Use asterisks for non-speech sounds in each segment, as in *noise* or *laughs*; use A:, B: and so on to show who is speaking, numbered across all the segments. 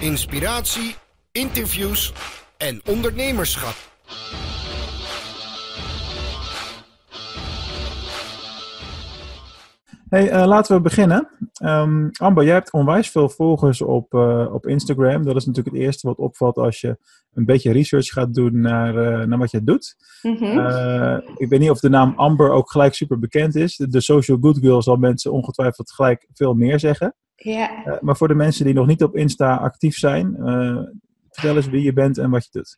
A: inspiratie, interviews en ondernemerschap.
B: Hey, uh, laten we beginnen. Um, Amber, jij hebt onwijs veel volgers op, uh, op Instagram. Dat is natuurlijk het eerste wat opvalt als je een beetje research gaat doen naar, uh, naar wat je doet. Mm -hmm. ik weet niet of de naam Amber ook gelijk super bekend is. De Social Good Girl zal mensen ongetwijfeld gelijk veel meer zeggen.
C: Ja.
B: maar voor de mensen die nog niet op Insta actief zijn, Vertel eens wie je bent en wat je doet.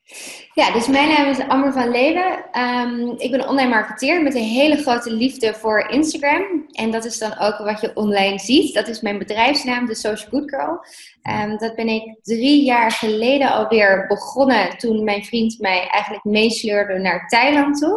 C: Ja, dus mijn naam is Amber van Leeuwen. Um, ik ben online marketeer met een hele grote liefde voor Instagram. En dat is dan ook wat je online ziet. Dat is mijn bedrijfsnaam, de Social Good Girl. Um, dat ben ik drie jaar geleden alweer begonnen toen mijn vriend mij eigenlijk meesleurde naar Thailand toe.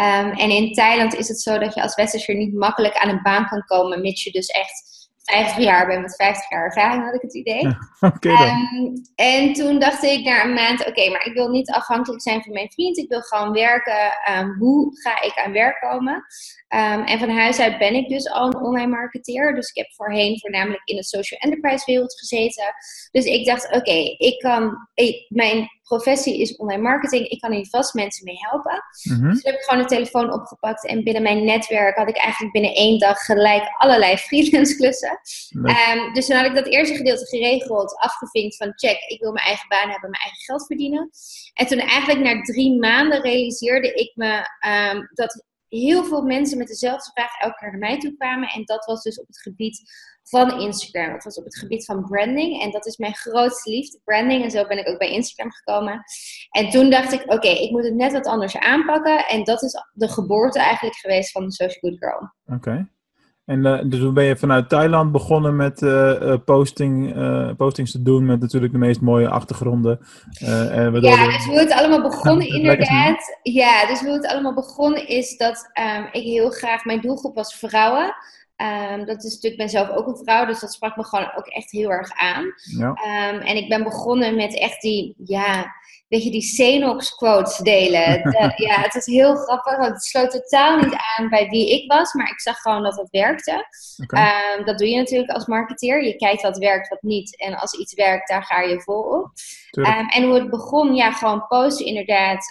C: Um, en in Thailand is het zo dat je als westerser niet makkelijk aan een baan kan komen, mits je dus echt 50 jaar ben, met 50 jaar ervaring had ik het idee. Ja, *laughs*
B: okay
C: um, en toen dacht ik na een maand, oké, maar ik wil niet afhankelijk zijn van mijn vriend. Ik wil gewoon werken. Um, hoe ga ik aan werk komen? Um, en van huis uit ben ik dus al een online marketeer. Dus ik heb voorheen voornamelijk in de social enterprise wereld gezeten. Dus ik dacht, oké, okay, ik kan, ik, mijn professie is online marketing. Ik kan hier vast mensen mee helpen. Mm -hmm. Dus heb ik gewoon de telefoon opgepakt. En binnen mijn netwerk had ik eigenlijk binnen één dag gelijk allerlei *laughs* freelance klussen. Um, dus toen had ik dat eerste gedeelte geregeld, afgevinkt van check, ik wil mijn eigen baan hebben, mijn eigen geld verdienen. En toen eigenlijk na drie maanden realiseerde ik me um, dat heel veel mensen met dezelfde vraag elke keer naar mij toe kwamen. En dat was dus op het gebied van Instagram. Dat was op het gebied van branding. En dat is mijn grootste liefde, branding. En zo ben ik ook bij Instagram gekomen. En toen dacht ik, oké, ik moet het net wat anders aanpakken. En dat is de geboorte eigenlijk geweest van de Social Good Girl.
B: Oké. Okay. En uh, dus toen ben je vanuit Thailand begonnen met uh, uh, posting, postings te doen met natuurlijk de meest mooie achtergronden.
C: en ja, dus hoe het allemaal begonnen inderdaad. Ja, dus hoe het allemaal begonnen is dat um, ik heel graag, mijn doelgroep was vrouwen. Um, dat is natuurlijk, ik ben zelf ook een vrouw, dus dat sprak me gewoon ook echt heel erg aan. Ja. Um, en ik ben begonnen met echt die, ja, weet je, die Xenox quotes delen. *laughs* De, ja, het is heel grappig, want het sloot totaal niet aan bij wie ik was, maar ik zag gewoon dat dat werkte. Okay. Um, dat doe je natuurlijk als marketeer. Je kijkt wat werkt, wat niet. En als iets werkt, daar ga je vol op. En hoe het begon, ja, gewoon posten inderdaad,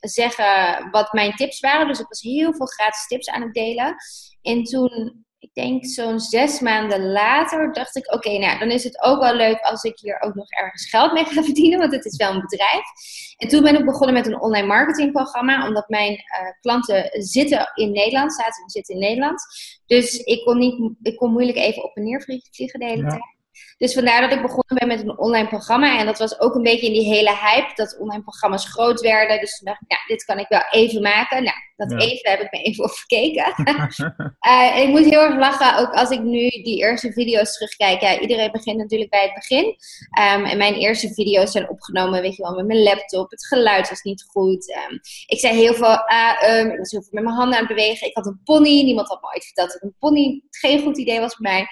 C: zeggen wat mijn tips waren. Dus ik was heel veel gratis tips aan het delen. En toen ik denk zo'n zes maanden later, dacht ik: oké, okay, nou dan is het ook wel leuk als ik hier ook nog ergens geld mee ga *laughs* verdienen, want het is wel een bedrijf. En toen ben ik begonnen met een online marketingprogramma, omdat mijn uh, klanten zitten in Nederland, zaten zitten in Nederland. Dus ik kon, niet, ik kon moeilijk even op en neer vliegen de hele ja. tijd. Dus vandaar dat ik begonnen ben met een online programma. En dat was ook een beetje in die hele hype dat online programma's groot werden. Dus toen dacht ik, ja, dit kan ik wel even maken. Nou, dat ja. even heb ik me even *laughs* op gekeken. uh, *laughs* ik moet heel erg lachen, ook als ik nu die eerste video's terugkijk. Ja, iedereen begint natuurlijk bij het begin. Um, en mijn eerste video's zijn opgenomen, weet je wel, met mijn laptop. Het geluid was niet goed. Um, ik zei heel veel, um, ik was heel veel met mijn handen aan het bewegen. Ik had een pony. Niemand had me ooit verteld dat een pony geen goed idee was voor mij.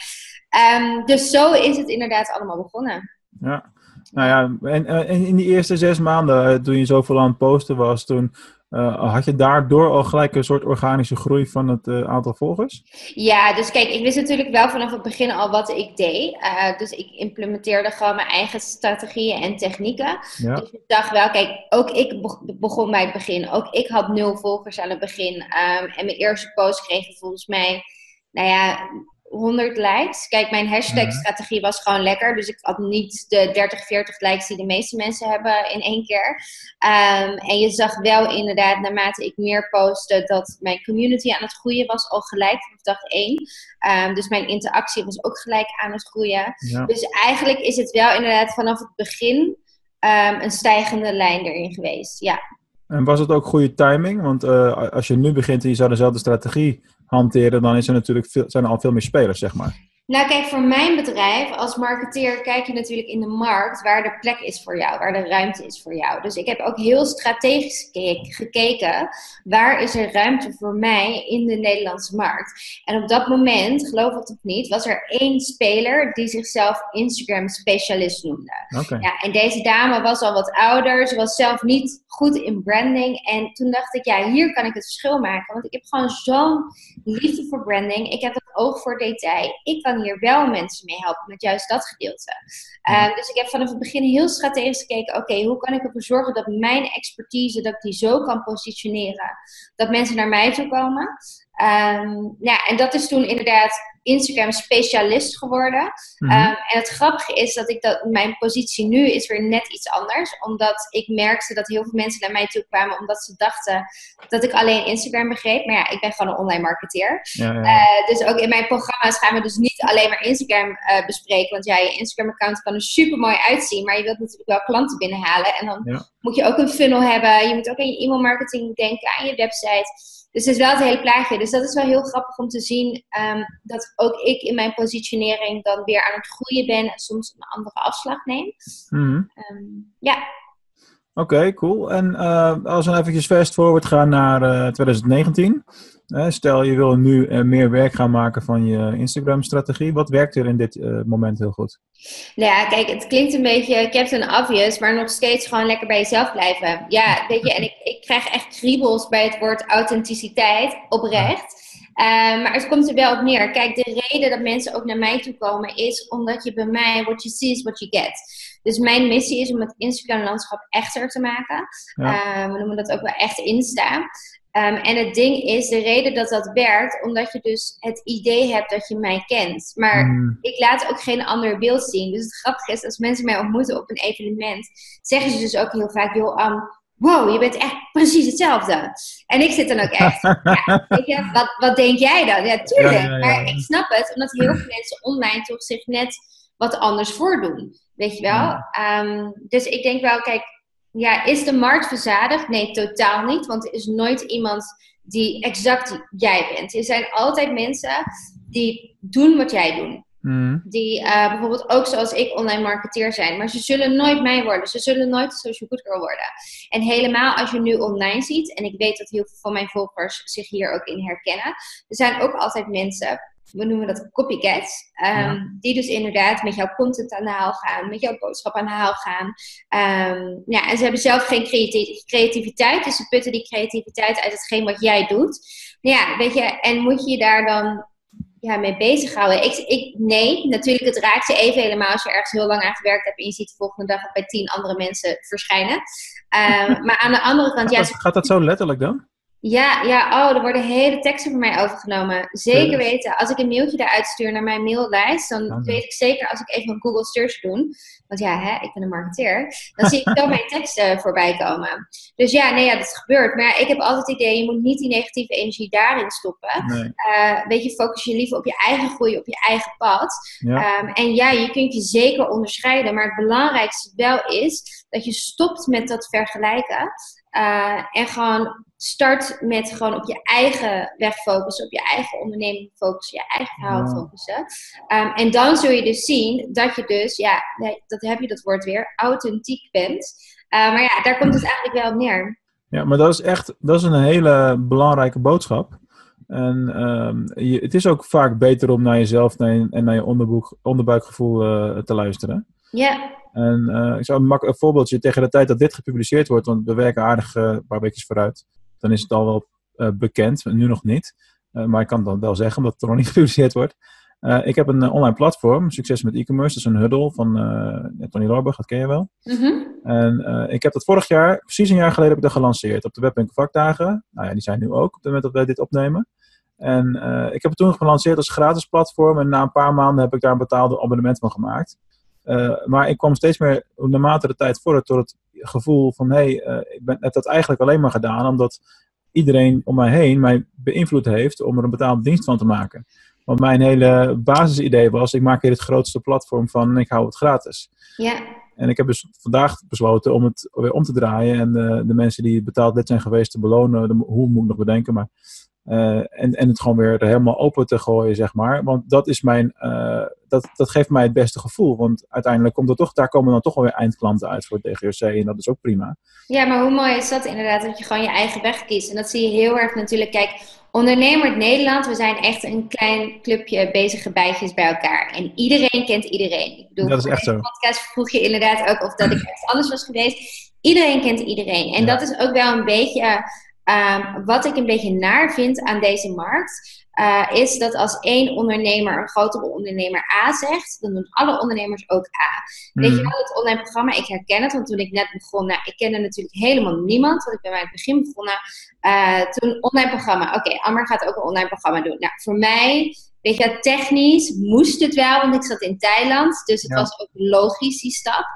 C: Um, dus zo is het inderdaad allemaal begonnen.
B: Ja, nou ja, en, en in die eerste zes maanden, toen je zoveel aan het posten was, toen uh, had je daardoor al gelijk een soort organische groei van het uh, aantal volgers?
C: Ja, dus kijk, ik wist natuurlijk wel vanaf het begin al wat ik deed. Uh, dus ik implementeerde gewoon mijn eigen strategieën en technieken. Ja. Dus ik dacht wel, kijk, ook ik begon bij het begin. Ook ik had nul volgers aan het begin. Um, en mijn eerste post kreeg volgens mij, nou ja, 100 likes. Kijk, mijn hashtag-strategie was gewoon lekker. Dus ik had niet de 30, 40 likes die de meeste mensen hebben in één keer. Um, en je zag wel inderdaad, naarmate ik meer postte, dat mijn community aan het groeien was al gelijk vanaf dag 1. Um, dus mijn interactie was ook gelijk aan het groeien. Ja. Dus eigenlijk is het wel inderdaad vanaf het begin um, een stijgende lijn erin geweest. Ja.
B: En was het ook goede timing? Want uh, als je nu begint en je zou dezelfde strategie hanteren, dan is er natuurlijk veel, zijn er al veel meer spelers, zeg maar.
C: Nou, kijk, voor mijn bedrijf als marketeer kijk je natuurlijk in de markt waar de plek is voor jou, waar de ruimte is voor jou. Dus ik heb ook heel strategisch gekeken waar is er ruimte voor mij in de Nederlandse markt. En op dat moment, geloof het of niet, was er één speler die zichzelf Instagram specialist noemde.
B: Okay.
C: Ja, en deze dame was al wat ouder, ze was zelf niet goed in branding. En toen dacht ik, ja, hier kan ik het verschil maken, want ik heb gewoon zo'n liefde voor branding. Ik heb oog voor detail. Ik kan hier wel mensen mee helpen met juist dat gedeelte. Ehm, dus ik heb vanaf het begin heel strategisch gekeken, oké, hoe kan ik ervoor zorgen dat mijn expertise, dat ik die zo kan positioneren, dat mensen naar mij toe komen. Um, ja, en dat is toen inderdaad Instagram specialist geworden. Mm en het grappige is dat ik dat mijn positie nu is weer net iets anders. Omdat ik merkte dat heel veel mensen naar mij toe kwamen omdat ze dachten dat ik alleen Instagram begreep. Maar ja, ik ben gewoon een online marketeer. Ja, ja. Uh, dus ook in mijn programma's gaan we dus niet alleen maar Instagram uh, bespreken. Want ja, je Instagram account kan er super mooi uitzien. Maar je wilt natuurlijk wel klanten binnenhalen. En dan moet je ook een funnel hebben. Je moet ook aan je e-mail marketing denken, aan je website. Dus het is wel het hele plaatje. Dus dat is wel heel grappig om te zien um, dat ook ik in mijn positionering dan weer aan het groeien ben en soms een andere afslag neem. Mm um, ja.
B: Oké, cool. En uh, als we dan eventjes fast forward gaan naar uh, 2019. stel je wil nu uh, meer werk gaan maken van je Instagram-strategie. Wat werkt er in dit moment heel goed?
C: Nou ja, kijk, het klinkt een beetje Captain Obvious, maar nog steeds gewoon lekker bij jezelf blijven. Ja, weet je, en ik, ik krijg echt kriebels bij het woord authenticiteit, oprecht. Uh, maar het komt er wel op neer. Kijk, de reden dat mensen ook naar mij toe komen is omdat je bij mij, what you see is what you get. Dus mijn missie is om het Instagram-landschap echter te maken. Ja. Uh, we noemen dat ook wel echt Insta. Um, en het ding is, de reden dat dat werkt, omdat je dus het idee hebt dat je mij kent. Maar mm. ik laat ook geen ander beeld zien. Dus het grappige is, als mensen mij ontmoeten op een evenement, zeggen ze dus ook heel vaak, joh, um, wow, je bent echt precies hetzelfde. En ik zit dan ook echt, *laughs* ja, je, wat, wat denk jij dan? Ja, tuurlijk. maar ik snap het, omdat heel veel mensen online toch zich net wat anders voordoen. Weet je wel? Um, dus ik denk wel, kijk, ja, is de markt verzadigd? Nee, totaal niet. Want er is nooit iemand die exact jij bent. Er zijn altijd mensen die doen wat jij doet. Mm. Die uh, bijvoorbeeld ook zoals ik online marketeer zijn. Maar ze zullen nooit mij worden. Ze zullen nooit social good girl worden. En helemaal als je nu online ziet. En ik weet dat heel veel van mijn volgers zich hier ook in herkennen. Er zijn ook altijd mensen we noemen dat copycats. Um, Die dus inderdaad met jouw content aan de haal gaan, met jouw boodschap aan de haal gaan. Um, ja, en ze hebben zelf geen creativiteit, dus ze putten die creativiteit uit hetgeen wat jij doet. Ja, weet je, en moet je je daar dan ja, mee bezighouden? Ik, ik, nee, natuurlijk, het raakt je even helemaal als je ergens heel lang aan gewerkt hebt en je ziet de volgende dag bij tien andere mensen verschijnen. Um, *laughs* maar aan de andere kant,
B: gaat ja. Dat, gaat dat zo letterlijk dan?
C: Ja, ja, oh, er worden hele teksten van mij overgenomen. Zeker weten. Als ik een mailtje daaruit stuur naar mijn maillijst, dan weet ik zeker als ik even een Google search doe, want ja, hè, ik ben een marketeer, dan zie ik zo mijn *laughs* teksten voorbij komen. Dus ja, nee, ja, dat gebeurt. Maar ja, ik heb altijd het idee, je moet niet die negatieve energie daarin stoppen. Nee. Uh, weet je, focus je liever op je eigen groei, op je eigen pad. Ja. Um, en ja, je kunt je zeker onderscheiden, maar het belangrijkste wel is dat je stopt met dat vergelijken. Uh, en gewoon start met gewoon op je eigen weg focussen, op je eigen onderneming focussen, je eigen verhaal focussen. Um, en dan zul je dus zien dat je dus, ja, dat heb je dat woord weer, authentiek bent. Uh, maar ja, daar komt het eigenlijk wel op neer.
B: Ja, maar dat is echt, dat is een hele belangrijke boodschap. En um, je, het is ook vaak beter om naar jezelf en naar je onderboek, onderbuikgevoel uh, te luisteren.
C: Ja.
B: En uh, ik zou een, een voorbeeldje tegen de tijd dat dit gepubliceerd wordt, want we werken aardig uh, een paar weken vooruit dan is het al wel uh, bekend, nu nog niet. Uh, maar ik kan dan wel zeggen, omdat het er nog niet *laughs* gepubliceerd wordt. Uh, ik heb een online platform, Succes met e-commerce. Dat is een huddle van Tony Lorberg, dat ken je wel. Mm -hmm. En ik heb dat vorig jaar, precies een jaar geleden, heb ik dat gelanceerd op de Webwinkel vakdagen. Nou ja, die zijn nu ook op het moment dat wij dit opnemen. En ik heb het toen gelanceerd als gratis platform. En na een paar maanden heb ik daar een betaalde abonnement van gemaakt. Uh, maar ik kwam steeds meer, naarmate de tijd vooruit, tot het gevoel van: hé, hey, uh, ik ben, heb dat eigenlijk alleen maar gedaan omdat iedereen om mij heen mij beïnvloed heeft om er een betaalde dienst van te maken. Want mijn hele basisidee was: ik maak hier het grootste platform van ik hou het gratis.
C: Ja.
B: En ik heb dus vandaag besloten om het weer om te draaien en de, de mensen die betaald lid zijn geweest te belonen. De, hoe moet ik nog bedenken, maar uh, en, en het gewoon weer er helemaal open te gooien, zeg maar. Want dat, is mijn, uh, dat, dat geeft mij het beste gevoel. Want uiteindelijk komt er toch, daar komen dan toch wel weer eindklanten uit voor het DGOC. En dat is ook prima.
C: Ja, maar hoe mooi is dat inderdaad, dat je gewoon je eigen weg kiest. En dat zie je heel erg natuurlijk. Kijk, Ondernemer Nederland, we zijn echt een klein clubje bezige bijtjes bij elkaar. En iedereen kent iedereen.
B: Ik bedoel, dat is echt zo.
C: In de podcast vroeg je inderdaad ook of dat ik *clears throat* ergens anders was geweest. Iedereen kent iedereen. En dat is ook wel een beetje Um, wat ik een beetje naar vind aan deze markt. Uh, is dat als één ondernemer, een grotere ondernemer A zegt, dan doen alle ondernemers ook A. Weet je hmm. wel, het online programma, ik herken het, want toen ik net begon, nou, ik kende natuurlijk helemaal niemand, want ik ben bij het begin begonnen. Uh, toen online programma, oké, okay, Amber gaat ook een online programma doen. Nou, voor mij Weet je, technisch moest het wel, want ik zat in Thailand. Dus het was ook logisch, die stap.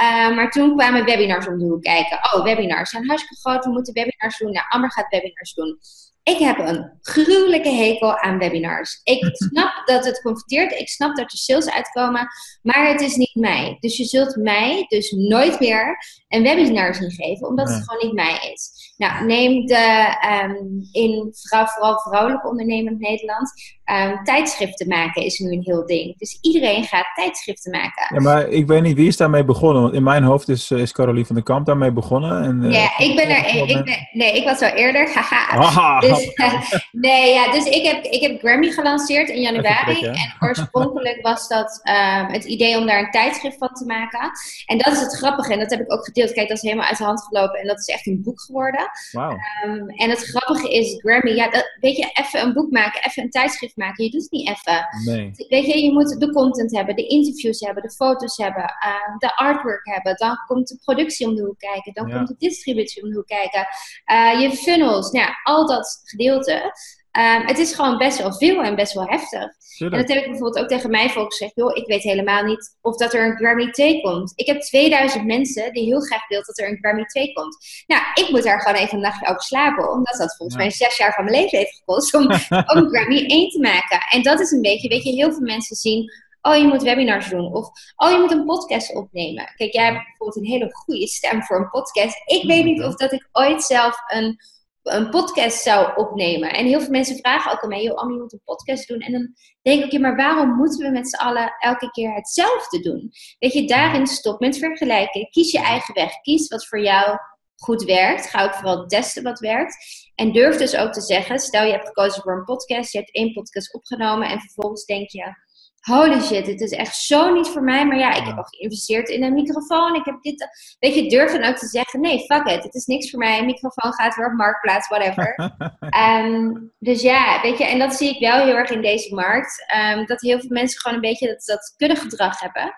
C: Uh, maar toen kwamen webinars om de hoek kijken. Oh, webinars zijn hartstikke groot. We moeten webinars doen. Nou, Amber gaat webinars doen. Ik heb een gruwelijke hekel aan webinars. Ik *laughs* snap dat het converteert. Ik snap dat er sales uitkomen. Maar het is niet mij. Dus je zult mij dus nooit meer een webinar zien geven. Omdat het gewoon niet mij is. Nou, neem de um, in vrouw, vooral vrouwelijke ondernemend Nederland. Um, tijdschriften maken is nu een heel ding. Dus iedereen gaat tijdschriften maken.
B: Ja, maar ik weet niet wie is daarmee begonnen. Want in mijn hoofd is, eh, is Caroline van der Kamp daarmee begonnen. En,
C: uh, ja, ik ben er. Ik ben, nee, ik was al eerder. *laughs* Haha. Dus, *laughs* nee, ja, dus ik heb, ik heb Grammy gelanceerd in januari. en oorspronkelijk was dat um, het idee om daar een tijdschrift van te maken. En dat is het grappige. En dat heb ik ook gedeeld. Kijk, dat is helemaal uit de hand gelopen. En dat is echt een boek geworden.
B: Wow.
C: Um, en het grappige is, Grammy, ja, dat, weet je, even een boek maken, even een tijdschrift maken. Je doet het niet even.
B: Nee.
C: Weet je, je moet de content hebben, de interviews hebben, de foto's hebben, uh, de artwork hebben. Dan komt de productie om de hoek kijken. Dan komt de distributie om de hoek kijken. Uh, je funnels, nou ja, al dat gedeelte. Um, het is gewoon best wel veel en best wel heftig. En dat heb ik bijvoorbeeld ook tegen mij volk gezegd. Joh, ik weet helemaal niet of dat er een Grammy 2 komt. Ik heb 2000 mensen die heel graag willen dat er een Grammy 2 komt. Nou, ik moet daar gewoon even een nachtje over slapen. Omdat dat volgens mij zes jaar van mijn leven heeft gekost om, *laughs* om Grammy 1 te maken. En dat is een beetje, weet je, heel veel mensen zien oh, je moet webinars doen. Of, oh, je moet een podcast opnemen. Kijk, jij hebt bijvoorbeeld een hele goede stem voor een podcast. Ik weet niet of dat ik ooit zelf een een podcast zou opnemen. En heel veel mensen vragen ook aan mij, joh, Annie, je moet een podcast doen. En dan denk ik, ja, maar waarom moeten we met z'n allen elke keer hetzelfde doen? Weet je, daarin stop met vergelijken. Kies je eigen weg. Kies wat voor jou goed werkt. Ga ook vooral testen wat werkt. En durf dus ook te zeggen, stel je hebt gekozen voor een podcast, je hebt één podcast opgenomen en vervolgens denk je, holy shit, dit is echt zo niet voor mij. Maar ja, ik heb al geïnvesteerd in een microfoon. Ik heb dit. Weet je, durf dan ook te zeggen: nee, fuck it. Het is niks voor mij. Een microfoon gaat weer op marktplaats, whatever. um, *laughs* dus ja, weet je, en dat zie ik wel heel erg in deze markt. Um, dat heel veel mensen gewoon een beetje dat, dat gedrag hebben.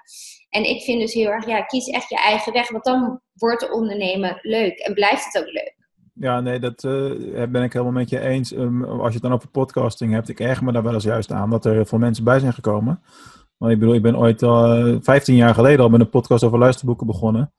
C: En ik vind dus heel erg, ja, kies echt je eigen weg. Want dan wordt ondernemen leuk en blijft het ook leuk.
B: Ja, nee, dat uh, ben ik helemaal met je eens. Um, als je het dan over podcasting hebt, ik erger me daar wel eens juist aan dat er veel mensen bij zijn gekomen. Maar ik bedoel, ik ben ooit al uh, 15 jaar geleden al met een podcast over luisterboeken begonnen.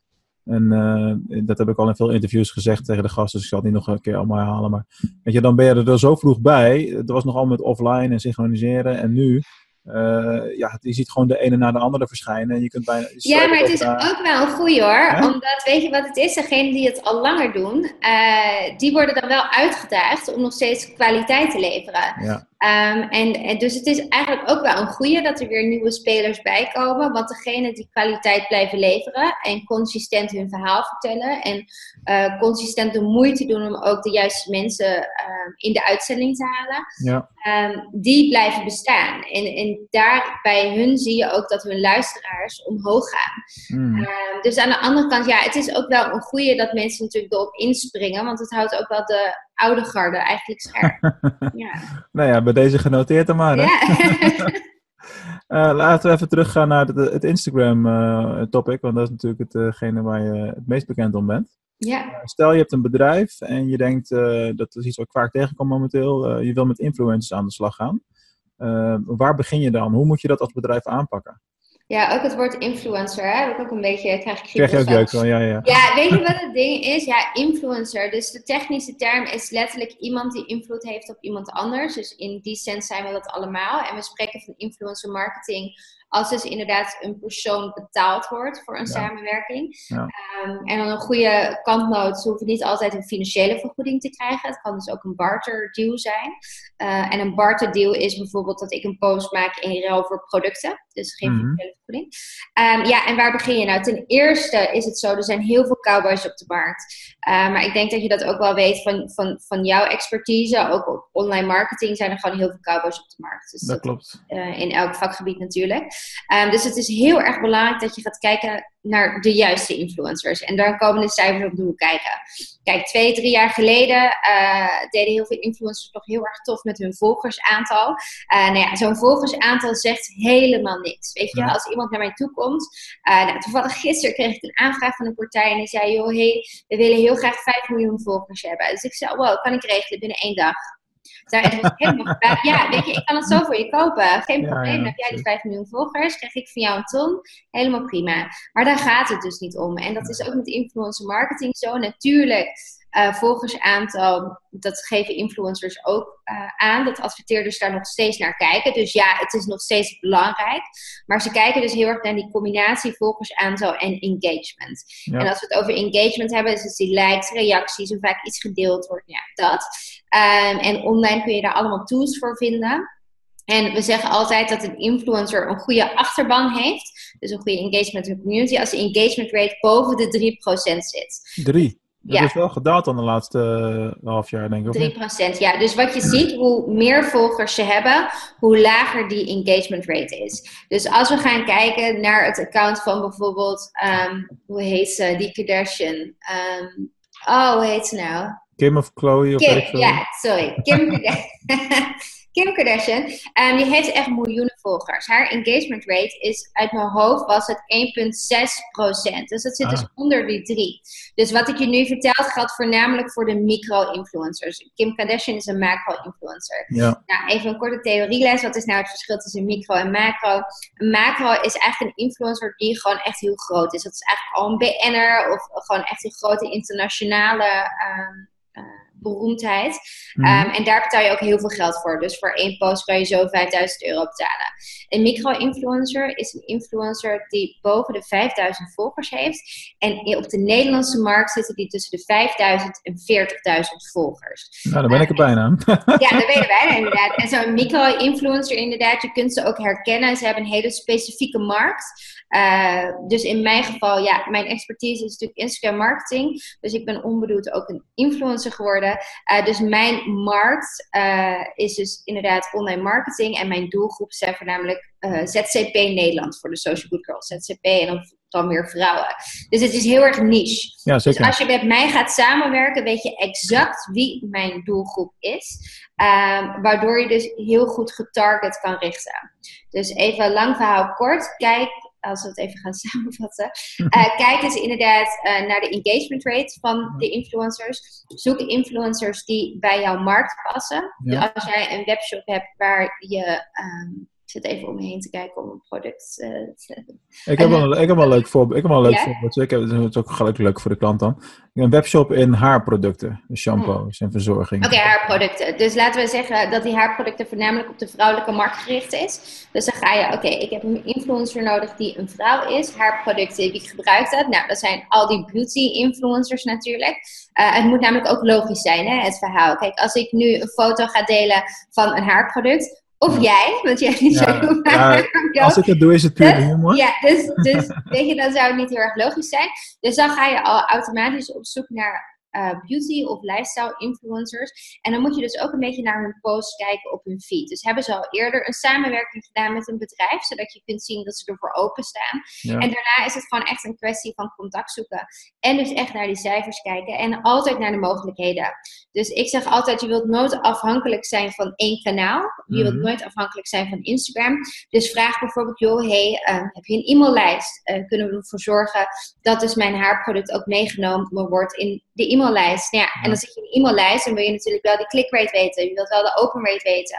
B: En uh, dat heb ik al in veel interviews gezegd tegen de gasten, dus ik zal het niet nog een keer allemaal herhalen. Maar weet je, dan ben je er zo vroeg bij. Het was nog allemaal met offline en synchroniseren. En nu uh, ja, je ziet gewoon de ene na de andere verschijnen. En je kunt bijna,
C: ja, maar het is ook wel een goeie hoor. Omdat, weet je wat het is? Degenen die het al langer doen, uh, die worden dan wel uitgedaagd om nog steeds kwaliteit te leveren.
B: Ja.
C: Um, en, en, dus het is eigenlijk ook wel een goede dat er weer nieuwe spelers bij komen. Want degene die kwaliteit blijven leveren en consistent hun verhaal vertellen. En uh, consistent de moeite doen om ook de juiste mensen uh, in de uitzending te halen.
B: Ja.
C: Um, die blijven bestaan. En, en daar bij hun zie je ook dat hun luisteraars omhoog gaan.
B: Mm.
C: Um, dus aan de andere kant, ja, het is ook wel een goede dat mensen natuurlijk erop inspringen. Want het houdt ook wel de oude garde eigenlijk scherp. *laughs* ja.
B: Nou ja, bij deze genoteerd dan maar. Hè? Uh, *laughs* laten we even teruggaan naar het, het Instagram-topic, uh, want dat is natuurlijk hetgene waar je het meest bekend om bent.
C: Ja.
B: Stel je hebt een bedrijf en je denkt, dat is iets wat ik vaak tegenkom momenteel, je wil met influencers aan de slag gaan. waar begin je dan? Hoe moet je dat als bedrijf aanpakken?
C: Ja, ook het woord influencer, hè? heb ik ook een beetje, krijg ik
B: Krijg je ook leuk van, ja, ja.
C: Ja, weet je wat het ding is? Ja, influencer. Dus de technische term is letterlijk iemand die invloed heeft op iemand anders. Dus in die sens zijn we dat allemaal. En we spreken van influencer marketing als dus inderdaad een persoon betaald wordt voor een samenwerking.
B: Ja.
C: Um, en dan een goede kantnoot, ze hoeven niet altijd een financiële vergoeding te krijgen. Het kan dus ook een barter deal zijn. Uh, en een barter deal is bijvoorbeeld dat ik een post maak in ruil voor producten. Dus geen -hmm. financiële vergoeding. Um, ja, en waar begin je nou? Ten eerste is het zo, er zijn heel veel cowboys op de markt. Uh, maar ik denk dat je dat ook wel weet van, van, van jouw expertise. Ook op online marketing zijn er gewoon heel veel cowboys op de markt. Dus
B: dat, dat klopt.
C: Uh, in elk vakgebied natuurlijk. Um, dus het is heel erg belangrijk dat je gaat kijken naar de juiste influencers. En daar komen de cijfers op doen kijken. Kijk, twee, drie jaar geleden uh, deden heel veel influencers nog heel erg tof met hun volgersaantal. Uh, nou ja, zo'n volgersaantal zegt helemaal niks. Weet je, als iemand naar mij toe komt. Uh, nou, toevallig gisteren kreeg ik een aanvraag van een partij en die zei: joh, hey, we willen heel graag 5 miljoen volgers hebben. Dus ik zei: wow, kan ik regelen binnen één dag. *laughs* ja, weet je, ik kan het zo voor je kopen. Geen probleem. heb jij die 5 miljoen volgers, krijg ik van jou een ton. Helemaal prima. Maar daar gaat het dus niet om. En dat is ook met influencer marketing zo. Natuurlijk uh, volgersaantal, dat geven influencers ook uh, aan, dat adverteerders daar nog steeds naar kijken. Dus ja, het is nog steeds belangrijk. Maar ze kijken dus heel erg naar die combinatie volgersaantal en engagement. En als we het over engagement hebben, is het die likes, reacties, hoe vaak iets gedeeld wordt, ja, dat. Um, en online kun je daar allemaal tools voor vinden. En we zeggen altijd dat een influencer een goede achterban heeft. Dus een goede engagement in de community. Als de engagement rate boven de 3% zit.
B: 3? Dat ja. is wel gedaald dan de laatste uh, half jaar, denk ik.
C: 3%, ja. Dus wat je ziet, hoe meer volgers ze hebben, hoe lager die engagement rate is. Dus als we gaan kijken naar het account van bijvoorbeeld, um, hoe heet ze, die Kardashian. Um, oh, hoe heet ze nou?
B: Kim of Chloe? Of
C: Kim, ja, sorry. Kim Kardashian. *laughs* *laughs* Kim Kardashian, um, die heeft echt miljoenen volgers. Haar engagement rate is, uit mijn hoofd was het 1,6%. Dus dat zit dus ah. onder die 3. Dus wat ik je nu vertel geldt voornamelijk voor de micro-influencers. Kim Kardashian is een macro-influencer. Ja. Nou, even een korte theorieles. Wat is nou het verschil tussen micro en macro? Een macro is eigenlijk een influencer die gewoon echt heel groot is. Dat is eigenlijk al een BN'er of gewoon echt een grote internationale... Um, beroemdheid. Mhm. Ehm, en daar betaal je ook heel veel geld voor. Dus voor één post kan je zo 5000 euro betalen. Een micro-influencer is een influencer die boven de 5000 volgers heeft. En op de Nederlandse markt zitten die tussen de 5000 en 40.000 volgers.
B: Nou, dan ben ik er bijna. *laughs*
C: ja, daar ben je bijna inderdaad. En zo'n micro-influencer inderdaad, je kunt ze ook herkennen. Ze hebben een hele specifieke markt. Uh, dus in mijn geval, ja, mijn expertise is natuurlijk Instagram marketing. Dus ik ben onbedoeld ook een influencer geworden. Uh, dus mijn markt uh, is dus inderdaad online marketing. En mijn doelgroep zijn voornamelijk ZCP Nederland voor de Social Good Girls. ZCP en dan, dan meer vrouwen. Dus het is heel erg niche. Ja, zeker. Dus als je met mij gaat samenwerken, weet je exact wie mijn doelgroep is. Um, waardoor je dus heel goed getarget kan richten. Dus even lang verhaal kort. Kijk als we het even gaan *laughs* samenvatten. Uh, kijk eens inderdaad uh, naar de engagement rate van de influencers. Zoek influencers die bij jouw markt passen. Dus als jij een webshop hebt waar je um, ik zit even om me heen te kijken om een product uh, te
B: ik heb, wel, ik heb wel een leuk voorbeeld. Ik heb wel een leuk voorbeeld. Ik heb, het is ook gelijk leuk voor de klant dan. Een webshop in haarproducten. Dus shampoos hmm. en verzorging.
C: Oké, haarproducten. Dus laten we zeggen dat die haarproducten voornamelijk op de vrouwelijke markt gericht is. Dus dan ga je, oké, ik heb een influencer nodig die een vrouw is. Haarproducten, wie gebruikt dat? Nou, dat zijn al die beauty influencers natuurlijk. Uh, het moet namelijk ook logisch zijn, hè, het verhaal. Kijk, als ik nu een foto ga delen van een haarproduct, of jij, want jij niet ja, zo
B: ja, *laughs* Als ik het doe, is het puur humor.
C: Ja, dus, dus *laughs* weet je, dan zou het niet heel erg logisch zijn. Dus dan ga je al automatisch op zoek naar uh, beauty of lifestyle influencers. En dan moet je dus ook een beetje naar hun posts kijken op hun feed. Dus hebben ze al eerder een samenwerking gedaan met een bedrijf, zodat je kunt zien dat ze ervoor openstaan. Ja. En daarna is het gewoon echt een kwestie van contact zoeken. En dus echt naar die cijfers kijken en altijd naar de mogelijkheden. Dus ik zeg altijd, je wilt nooit afhankelijk zijn van één kanaal. Je wilt mhm. nooit afhankelijk zijn van Instagram. Dus vraag bijvoorbeeld, joh, hey, uh, heb je een e-maillijst? Uh, kunnen we ervoor zorgen dat dus mijn haarproduct ook meegenomen wordt in de e-maillijst. Nou ja, en dan zit je in een e-maillijst en wil je natuurlijk wel de click rate weten. Je wilt wel de open rate weten.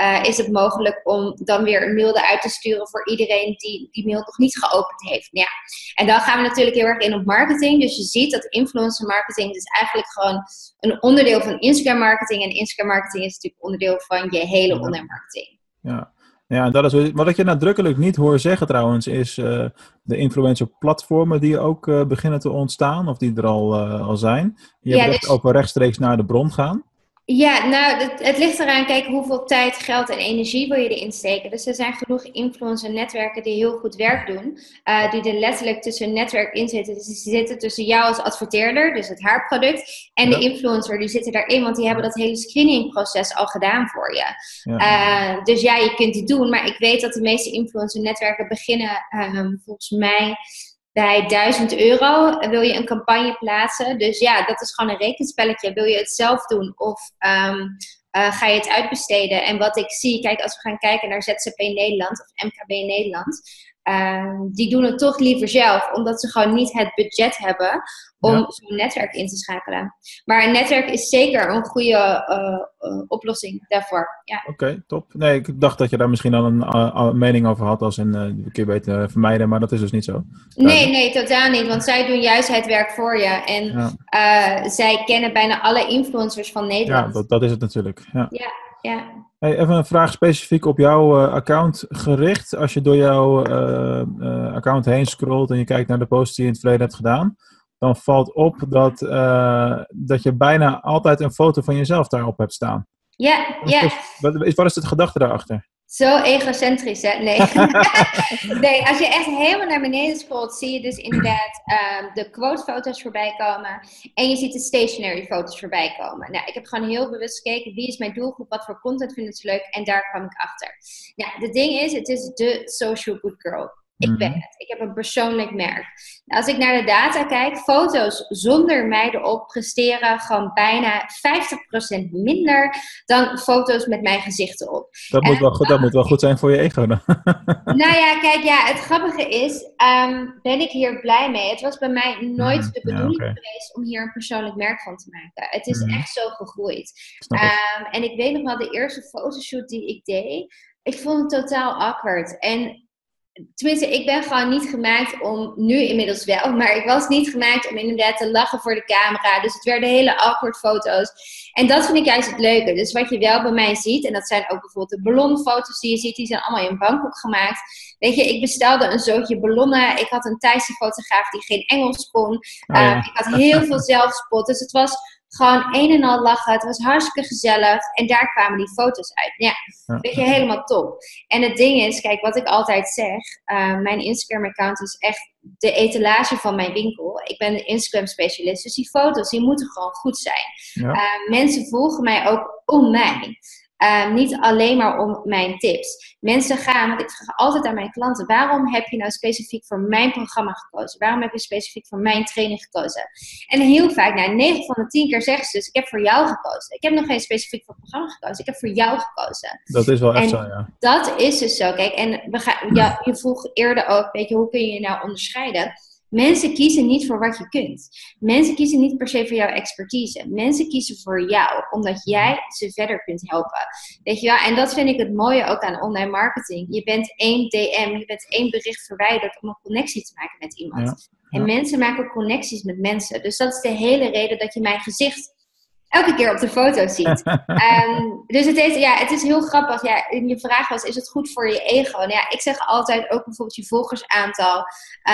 C: Uh, is het mogelijk om dan weer een mail eruit te sturen voor iedereen die die mail nog niet geopend heeft? Nou ja. En dan gaan we natuurlijk heel erg in op marketing. Dus je ziet dat influencer marketing is eigenlijk gewoon een onderdeel van Instagram marketing. En Instagram marketing is natuurlijk onderdeel van je hele online marketing.
B: Ja. Ja, dat is, wat ik je nadrukkelijk niet hoor zeggen trouwens, is uh, de influencer-platformen die ook uh, beginnen te ontstaan, of die er al, uh, al zijn. Je ja, hebt dus... ook wel rechtstreeks naar de bron gaan.
C: Ja, nou, het, het, ligt eraan, kijk, hoeveel tijd, geld en energie wil je erin steken. Dus er zijn genoeg influencer-netwerken die heel goed werk doen, uh, die er letterlijk tussen netwerk in zitten. Dus die zitten tussen jou als adverteerder, dus het haarproduct, en de influencer. Die zitten daarin, want die hebben dat hele screeningproces al gedaan voor je. Ja. Uh, dus ja, je kunt die doen, maar ik weet dat de meeste influencer-netwerken beginnen, um, volgens mij bij 1000 euro wil je een campagne plaatsen. Dus ja, dat is gewoon een rekenspelletje. Wil je het zelf doen of ehm, eh, ga je het uitbesteden? En wat ik zie, kijk, als we gaan kijken naar ZZP Nederland of MKB Nederland, Ehm, die doen het toch liever zelf, omdat ze gewoon niet het budget hebben om zo'n netwerk in te schakelen. Maar een netwerk is zeker een goede eh, eh, oplossing daarvoor. Ja.
B: Oké, top. Nee, ik dacht dat je daar misschien al een uh, mening over had, als een uh, kun je beter vermijden, maar dat is dus niet zo.
C: Nee, nee, totaal niet, want zij doen juist het werk voor je. En zij kennen bijna alle influencers van Nederland.
B: Ja, dat, dat is het natuurlijk. Ja,
C: ja. ja.
B: Hey, even een vraag specifiek op jouw uh, account gericht. Als je door jouw uh, uh, account heen scrolt en je kijkt naar de posts die je in het verleden hebt gedaan, dan valt op dat, dat je bijna altijd een foto van jezelf daarop hebt staan.
C: Ja, ja.
B: Wat, is, wat is de gedachte daarachter?
C: Zo egocentrisch, hè? Nee. *laughs* nee, als je echt helemaal naar beneden scrolt, zie je dus inderdaad uh, de quotefoto's voorbij komen. En je ziet de stationary foto's voorbij komen. Nou, ik heb gewoon heel bewust gekeken, wie is mijn doelgroep, wat voor content vinden ze leuk. En daar kwam ik achter. Ja, het ding is, het is de social good girl. Ik ben mhm. het. Ik heb een persoonlijk merk. Als ik naar de data kijk, foto's zonder mij erop presteren gewoon bijna 50% minder dan foto's met mijn gezicht erop.
B: Dat, moet wel, goed, dat moet wel goed zijn voor je ego dan. *laughs*
C: Nou ja, kijk, ja, het grappige is, um, ben ik hier blij mee. Het was bij mij nooit mhm. de bedoeling geweest om hier een persoonlijk merk van te maken. Het is mhm. echt zo gegroeid. Um, en ik weet nog wel, de eerste fotoshoot die ik deed, ik vond het totaal awkward. En Tenminste, ik ben gewoon niet gemaakt om, nu inmiddels wel, maar ik was niet gemaakt om inderdaad te lachen voor de camera. Dus het werden hele awkward foto's. En dat vind ik juist het leuke. Dus wat je wel bij mij ziet, en dat zijn ook bijvoorbeeld de ballonfoto's die je ziet, die zijn allemaal in Bangkok gemaakt. Weet je, ik bestelde een zootje ballonnen. Ik had een Thaise fotograaf die geen Engels kon. Oh ehm, ik had heel veel zelfspot. Dus het was gewoon een en al lachen. Het was hartstikke gezellig. En daar kwamen die foto's uit. Ja, weet je, helemaal top. En het ding is, kijk, wat ik altijd zeg. Uh, mijn Instagram-account is echt de etalage van mijn winkel. Ik ben een Instagram-specialist. Dus die foto's, die moeten gewoon goed zijn. Ja. Uh, mensen volgen mij ook om mij. Ehm, niet alleen maar om mijn tips. Mensen gaan, want ik vraag altijd aan mijn klanten: waarom heb je nou specifiek voor mijn programma gekozen? Waarom heb je specifiek voor mijn training gekozen? En heel vaak, nou, 9 van de 10 keer zeggen ze dus: ik heb voor jou gekozen. Ik heb nog geen specifiek voor het programma gekozen. Ik heb voor jou gekozen.
B: Dat is wel echt zo, ja.
C: Dat is dus zo. Kijk, en we gaan, ja, je vroeg eerder ook: weet je, hoe kun je je nou onderscheiden? Mensen kiezen niet voor wat je kunt. Mensen kiezen niet per se voor jouw expertise. Mensen kiezen voor jou, omdat jij ze verder kunt helpen. Weet je wel? En dat vind ik het mooie ook aan online marketing. Je bent één DM, je bent één bericht verwijderd om een connectie te maken met iemand. En mensen maken connecties met mensen. Dus dat is de hele reden dat je mijn gezicht elke keer op de foto ziet. um, *laughs* dus het is, ja, het is heel grappig. Ja, je vraag was, is het goed voor je ego? Nou ja, ik zeg altijd ook bijvoorbeeld je volgersaantal.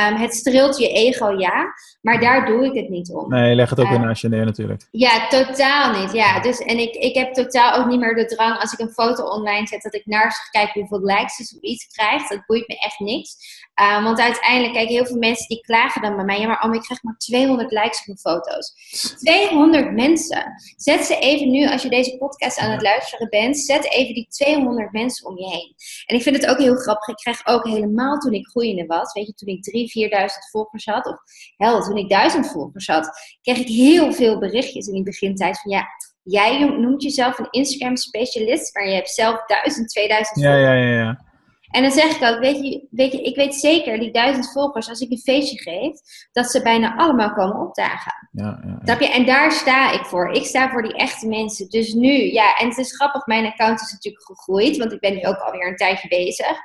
C: Um, het streelt je ego, ja. Maar daar doe ik het niet om.
B: Nee, leg het ook um, weer naast je neer natuurlijk.
C: Ja, totaal niet. Ja, dus, en ik, ik heb totaal ook niet meer de drang als ik een foto online zet... dat ik naar ga kijken hoeveel likes het of iets krijgt. Dat boeit me echt niks. Um, want uiteindelijk, kijk, heel veel mensen die klagen dan bij mij. Ja, maar oh, ik krijg maar 200 likes op mijn foto's. *laughs* 200 mensen. Zet ze even nu, als je deze podcast aan het luisteren bent, zet even die 200 mensen om je heen. En ik vind het ook heel grappig. Ik krijg ook helemaal toen ik groeiende was, weet je, toen ik 3.000, 4.000 volgers had, of hel, toen ik 1000 volgers had, kreeg ik heel veel berichtjes in die begintijd van ja. Jij noemt jezelf een Instagram specialist, maar je hebt zelf 1000, 2000
B: volgers. Ja, ja, ja, ja.
C: En dan zeg ik ook, weet je, weet je, ik weet zeker, die duizend volgers, als ik een feestje geef, dat ze bijna allemaal komen opdagen. Ja, ja, ja. Je? En daar sta ik voor. Ik sta voor die echte mensen. Dus nu, ja, en het is grappig, mijn account is natuurlijk gegroeid, want ik ben nu ook alweer een tijdje bezig.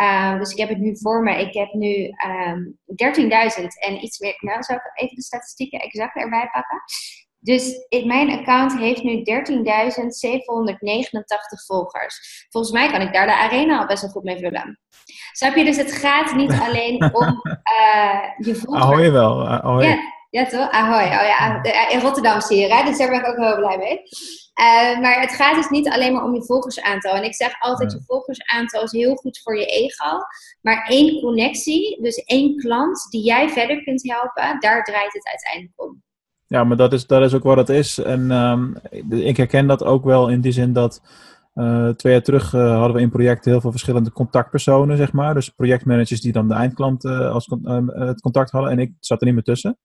C: Uh, dus ik heb het nu voor me. Ik heb nu um, ehm, 13.000 en iets meer. Nou, zou ik even de statistieken exact erbij pakken. Dus in mijn account heeft nu 13.789 volgers. Volgens mij kan ik daar de arena al best wel goed mee vullen. Snap je? Dus het gaat niet *laughs* alleen om uh, je volgers.
B: Ahoy wel. Ahoy.
C: Ja, ja, toch? Ahoy. Oh, ja. In Rotterdam zie je, hè? dus daar ben ik ook heel blij mee. Uh, maar het gaat dus niet alleen maar om je volgersaantal. En ik zeg altijd, je volgersaantal is heel goed voor je ego. Maar één connectie, dus één klant die jij verder kunt helpen, daar draait het uiteindelijk om.
B: Ja, maar dat is, dat is ook wat het is. En um, ik herken dat ook wel in die zin dat twee jaar terug hadden we in projecten heel veel verschillende contactpersonen, zeg maar. Dus projectmanagers die dan de eindklant als het contact hadden. En ik zat er niet meer tussen.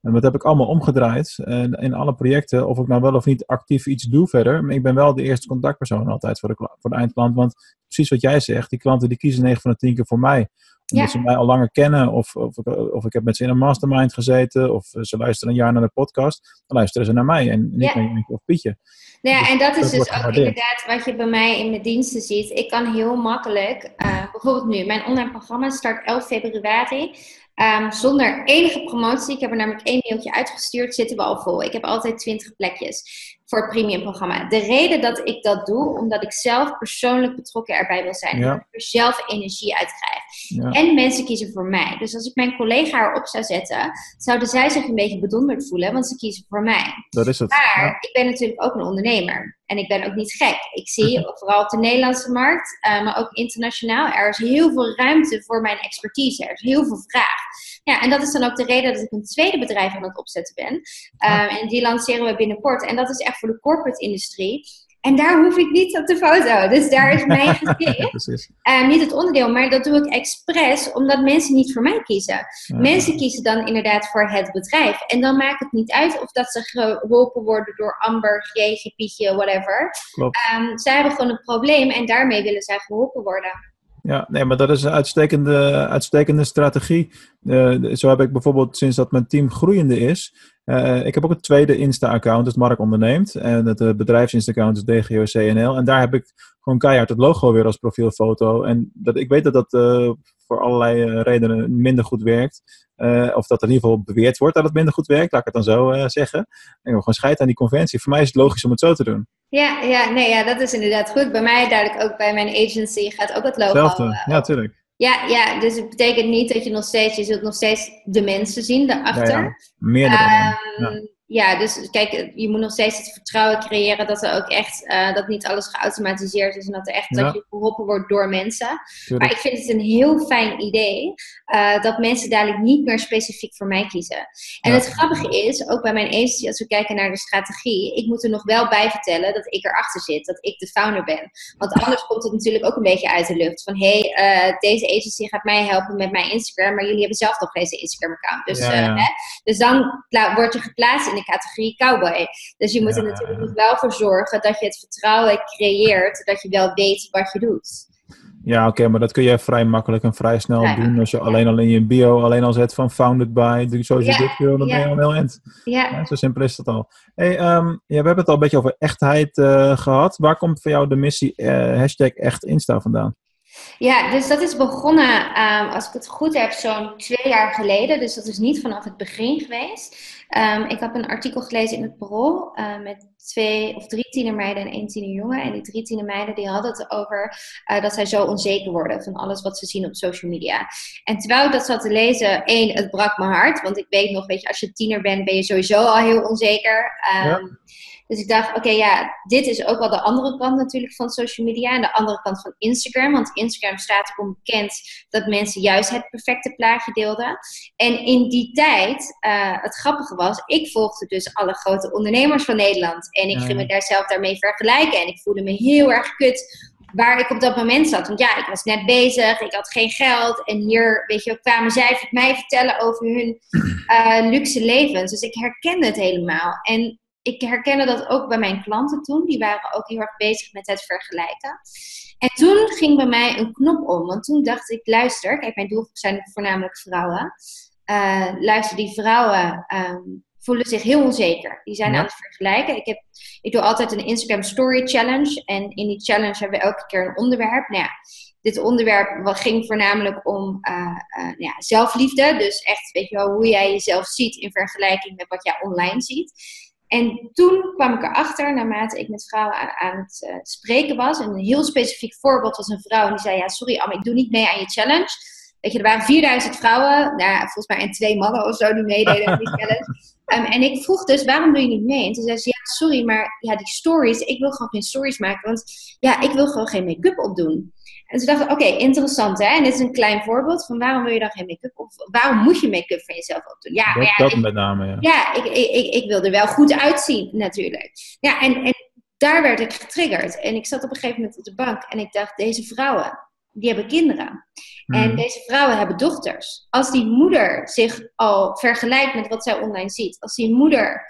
B: En dat heb ik allemaal omgedraaid. En in alle projecten, of ik nou wel of niet actief iets doe verder. Maar ik ben wel de eerste contactpersoon altijd voor de, voor de eindklant. Want precies wat jij zegt, die klanten die kiezen 9 van de 10 keer voor mij. Omdat ze mij al langer kennen. Of, of, of, ik heb met ze in een mastermind gezeten. Of ze luisteren een jaar naar de podcast. Dan luisteren ze naar mij en niet naar Jantje of Pietje.
C: Nou ja, dus en dat is dus ook inderdaad wat je bij mij in mijn diensten ziet. Ik kan heel makkelijk, uh, bijvoorbeeld nu, mijn online programma start 11 februari. Um, zonder enige promotie. Ik heb er namelijk één mailtje uitgestuurd, zitten we al vol. Ik heb altijd 20 plekjes voor het premium programma. De reden dat ik dat doe, omdat ik zelf persoonlijk betrokken erbij wil zijn. Ja. Dat ik er zelf energie uit krijg. Ja. En mensen kiezen voor mij. Dus als ik mijn collega erop zou zetten, zouden zij zich een beetje bedonderd voelen, want ze kiezen voor mij.
B: Dat is het.
C: Maar ik ben natuurlijk ook een ondernemer. En ik ben ook niet gek. Ik zie vooral op de Nederlandse markt, uh, maar ook internationaal, er is heel veel ruimte voor mijn expertise. Er is heel veel vraag. Ja, en dat is dan ook de reden dat ik een tweede bedrijf aan het opzetten ben. Um, en die lanceren we binnenkort. En dat is echt voor de corporate industrie. En daar hoef ik niet op de foto. Dus daar is mijn *laughs* gezicht. uh, niet het onderdeel, maar dat doe ik expres omdat mensen niet voor mij kiezen. Mensen kiezen dan inderdaad voor het bedrijf. En dan maakt het niet uit of dat ze geholpen worden door Amber, Jeetje, Pietje, whatever. Klopt. Um, zij hebben gewoon een probleem en daarmee willen zij geholpen worden.
B: Ja, nee, maar dat is een uitstekende, uitstekende strategie. Uh, zo heb ik bijvoorbeeld sinds dat mijn team groeiende is. Uh, ik heb ook een tweede Insta-account, dat Mark onderneemt. En het uh, bedrijfsinsta-account is DGOCNL. En daar heb ik gewoon keihard het logo weer als profielfoto. En dat, ik weet dat dat voor allerlei redenen minder goed werkt. of dat er in ieder geval beweerd wordt dat het minder goed werkt, laat ik het dan zo zeggen. En gewoon scheid aan die conventie. Voor mij is het logisch om het zo te doen.
C: Ja, ja, nee, ja, dat is inderdaad goed. Bij mij duidelijk ook bij mijn agency gaat ook het logo. Hetzelfde,
B: ja, tuurlijk.
C: Ja, ja, dus het betekent niet dat je nog steeds, je zult nog steeds de mensen zien daarachter. Ja, ja.
B: Meerdere. Um,
C: ja, dus kijk, je moet nog steeds het vertrouwen creëren dat er ook echt, uh, dat niet alles geautomatiseerd is en dat er echt, dat je geholpen wordt door mensen. Maar ik vind het een heel fijn idee uh, dat mensen dadelijk niet meer specifiek voor mij kiezen. En het grappige is, ook bij mijn agency, als we kijken naar de strategie, ik moet er nog wel bij vertellen dat ik erachter zit, dat ik de founder ben. Want anders komt het natuurlijk ook een beetje uit de lucht van, hé, hey, uh, deze agency gaat mij helpen met mijn Instagram, maar jullie hebben zelf nog deze Instagram-account. Dus, Hè? dus dan word je geplaatst in de categorie cowboy. Dus je moet er natuurlijk nog wel voor zorgen dat je het vertrouwen creëert, dat je wel weet wat je doet.
B: Ja, oké, maar dat kun je vrij makkelijk en vrij snel doen. Als je alleen al in je bio alleen al zet van founded by, zoals je ja, dit wil, dan ben je al heel eind. Ja. Zo simpel is dat al. Hey, um, ja, we hebben het al een beetje over echtheid uh, gehad. Waar komt voor jou de missie uh, hashtag echt Insta vandaan?
C: Ja, dus dat is begonnen, um, als ik het goed heb, zo'n twee jaar geleden. Dus dat is niet vanaf het begin geweest. Um, ik heb een artikel gelezen in het Parool uh, met twee of drie tienermeiden en één tienerjongen. En die drie tienermeiden die hadden het over uh, dat zij zo onzeker worden van alles wat ze zien op social media. En terwijl ik dat zat te lezen, één, het brak mijn hart. Want ik weet nog, weet je, als je tiener bent, ben je sowieso al heel onzeker. Ja. Dus ik dacht, oké, ja, dit is ook wel de andere kant natuurlijk van social media. En de andere kant van Instagram. Want Instagram staat erom bekend dat mensen juist het perfecte plaatje deelden. En in die tijd, uh, het grappige was, ik volgde dus alle grote ondernemers van Nederland. En ik ging me daar zelf daarmee vergelijken. En ik voelde me heel erg kut waar ik op dat moment zat. Want ja, ik was net bezig, ik had geen geld. En hier, weet je, kwamen zij mij vertellen over hun uh, luxe levens. Dus ik herkende het helemaal. En ik herkende dat ook bij mijn klanten toen. Die waren ook heel erg bezig met het vergelijken. En toen ging bij mij een knop om. Want toen dacht ik, luister, kijk, mijn doelgroep zijn voornamelijk vrouwen. Uh, luister, die vrouwen um, voelen zich heel onzeker. Die zijn aan het vergelijken. Ik, heb, ik doe altijd een Instagram Story Challenge. En in die challenge hebben we elke keer een onderwerp. Nou ja, dit onderwerp ging voornamelijk om uh, uh, ja, zelfliefde. Dus echt, weet je wel, hoe jij jezelf ziet in vergelijking met wat jij online ziet. En toen kwam ik erachter, naarmate ik met vrouwen aan, aan het uh, spreken was. En een heel specifiek voorbeeld was een vrouw en die zei: Ja, sorry, Am, ik doe niet mee aan je challenge. Weet je, er waren 4000 vrouwen, nou, volgens mij en twee mannen of zo die meededen aan die *laughs* challenge. Um, en ik vroeg dus, waarom doe je niet mee? En toen zei ze, ja, sorry, maar ja, die stories, ik wil gewoon geen stories maken, want ja, ik wil gewoon geen make-up opdoen. En toen dacht ik, oké, interessant hè. En dit is een klein voorbeeld van waarom wil je dan geen make-up of waarom moet je make-up van jezelf opdoen?
B: Ja, dat, ja, dat met name, ja.
C: Ja, ik, ik, ik, ik wil er wel goed uitzien natuurlijk. Ja, en, en daar werd ik getriggerd. En ik zat op een gegeven moment op de bank en ik dacht, deze vrouwen, die hebben kinderen. En
B: Mhm.
C: deze vrouwen hebben dochters. Als die moeder zich al vergelijkt met wat zij online ziet, als die moeder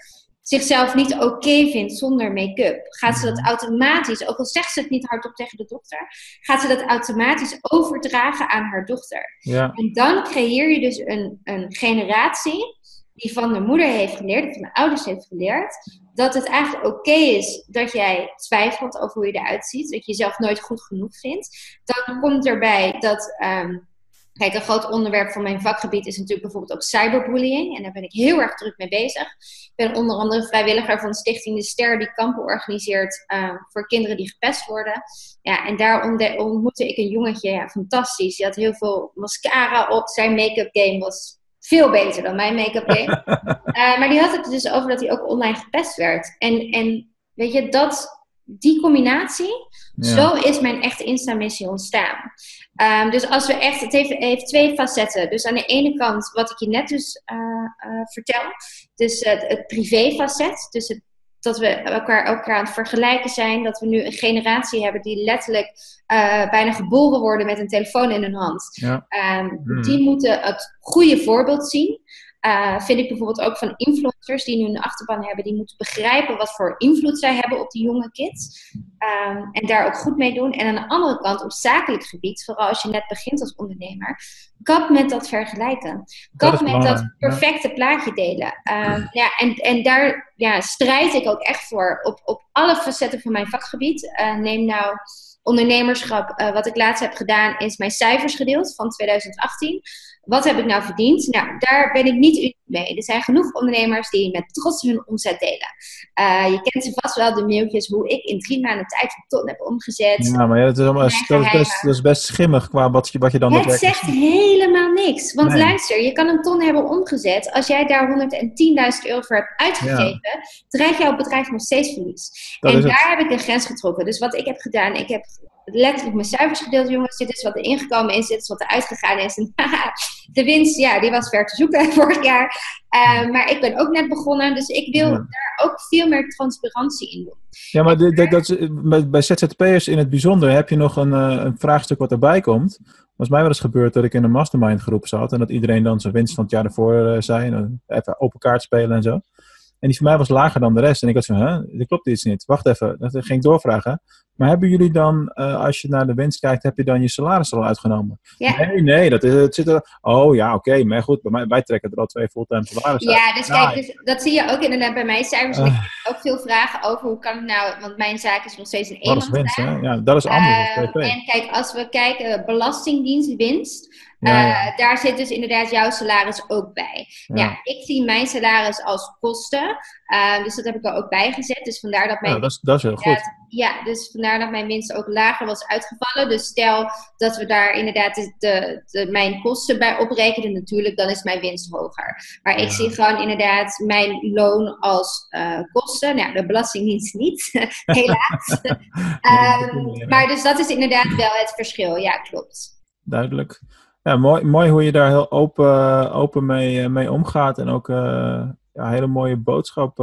C: zichzelf niet oké vindt zonder make-up, gaat ze dat
B: Mhm.
C: automatisch, ook al zegt ze het niet hardop tegen de dochter, gaat ze dat automatisch overdragen aan haar dochter.
B: Ja,
C: En dan creëer je dus een, een generatie die van de moeder heeft geleerd, of van de ouders heeft geleerd, dat het eigenlijk oké is dat jij twijfelt over hoe je eruit ziet, dat je jezelf nooit goed genoeg vindt. Dan komt erbij dat, ehm, kijk, een groot onderwerp van mijn vakgebied is natuurlijk bijvoorbeeld ook cyberbullying. En daar ben ik heel erg druk mee bezig. Ik ben onder andere vrijwilliger van Stichting De Ster, die kampen organiseert ehm, voor kinderen die gepest worden. Ja, en daar ontmoette ik een jongetje, ja, fantastisch. Die had heel veel mascara op. Zijn make-up game was veel beter dan mijn make-up game. *laughs* Eh, maar die had het dus over dat hij ook online gepest werd. En, en weet je, dat, die combinatie,
B: ja.
C: zo is mijn echte Insta-missie ontstaan. Ehm, dus als we echt, het heeft, heeft twee facetten. Dus aan de ene kant, wat ik je net dus eh, eh, vertel, dus het, het privé-facet. Dus het, dat we elkaar, elkaar aan het vergelijken zijn. Dat we nu een generatie hebben die letterlijk eh, bijna geboren worden met een telefoon in hun hand.
B: Ja.
C: Ehm,
B: Hmm.
C: Die moeten het goede voorbeeld zien. Eh, vind ik bijvoorbeeld ook van influencers die nu een achterban hebben, die moeten begrijpen wat voor invloed zij hebben op die jonge kids. Ehm, en daar ook goed mee doen. En aan de andere kant, op zakelijk gebied, vooral als je net begint als ondernemer, kap met dat vergelijken. Kap
B: is
C: met dat
B: ja.
C: perfecte plaatje delen. Ehm, ja, en, en daar ja, strijd ik ook echt voor op, op alle facetten van mijn vakgebied. Eh, neem nou ondernemerschap. Eh, wat ik laatst heb gedaan, is mijn cijfers gedeeld van 2018. Wat heb ik nou verdiend? Nou, daar ben ik niet uniek mee. Er zijn genoeg ondernemers die met trots hun omzet delen. Eh, je kent ze vast wel, de mailtjes, hoe ik in drie maanden tijd een ton heb omgezet.
B: Ja, maar ja, dat, is allemaal, dat, is
C: Mijn
B: best, dat is best schimmig qua wat je, wat je dan
C: Het zegt helemaal niks. Want
B: Nee.
C: luister, je kan een ton hebben omgezet. Als jij daar 110.000 euro voor hebt uitgegeven, draait jouw bedrijf nog steeds verlies.
B: Dat
C: en
B: het.
C: daar heb ik een grens getrokken. Dus wat ik heb gedaan, ik heb letterlijk mijn cijfers gedeeld. Jongens, dit is wat er ingekomen is, dit is wat er uitgegaan is. En *laughs* de winst, ja, die was ver te zoeken *laughs* vorig jaar. Uh, maar ik ben ook net begonnen, dus ik wil
B: Ja.
C: daar ook veel meer transparantie in doen.
B: Ja, maar dat, is- bij, bij ZZP'ers in het bijzonder heb je nog een, eh, een vraagstuk wat erbij komt. Was mij wel eens gebeurd dat ik in een mastermind groep zat en dat iedereen dan zijn winst van het jaar ervoor eh, zei. En even open kaart spelen en zo. En die van mij was lager dan de rest. En ik had zo, hè, dit klopt iets niet. Wacht even, dat ging ik doorvragen. Maar hebben jullie dan, eh, als je naar de winst kijkt, heb je dan je salaris al uitgenomen?
C: Ja.
B: Nee, nee, dat is, het zit er. Oh ja, oké, maar goed, bij mij, wij trekken er al twee fulltime salarissen uit.
C: Ja, dus kijk, dus dat zie je ook inderdaad bij mijn cijfers.
B: Ah.
C: Ik heb ook veel vragen over hoe kan het nou, want mijn zaak is nog steeds een
B: Dat
C: eenmanszaak.
B: hè? Ja, dat is anders
C: Eh,
B: PP.
C: en kijk, als we kijken, belastingdienst, winst,
B: Ja, ja.
C: eh, daar zit dus inderdaad jouw salaris ook bij. Ja.
B: Ja.
C: ik zie mijn salaris als kosten, eh, dus dat heb ik er ook bij gezet. Dus vandaar dat mijn,
B: Ja, dat, is, dat is heel goed.
C: Ja, dus vandaar dat mijn winst ook lager was uitgevallen. Dus stel dat we daar inderdaad de, de, de- mijn kosten bij oprekenen, natuurlijk, dan is mijn winst hoger. Maar ik zie gewoon inderdaad mijn loon als eh, kosten. Nou, de Belastingdienst niet, *laughs* helaas. *laughs* Ehm, maar dus dat is inderdaad wel het verschil. Ja, klopt.
B: Duidelijk. Ja, mooi, mooi hoe je daar heel open, open mee, eh, mee omgaat. En ook eh, ja, hele mooie boodschap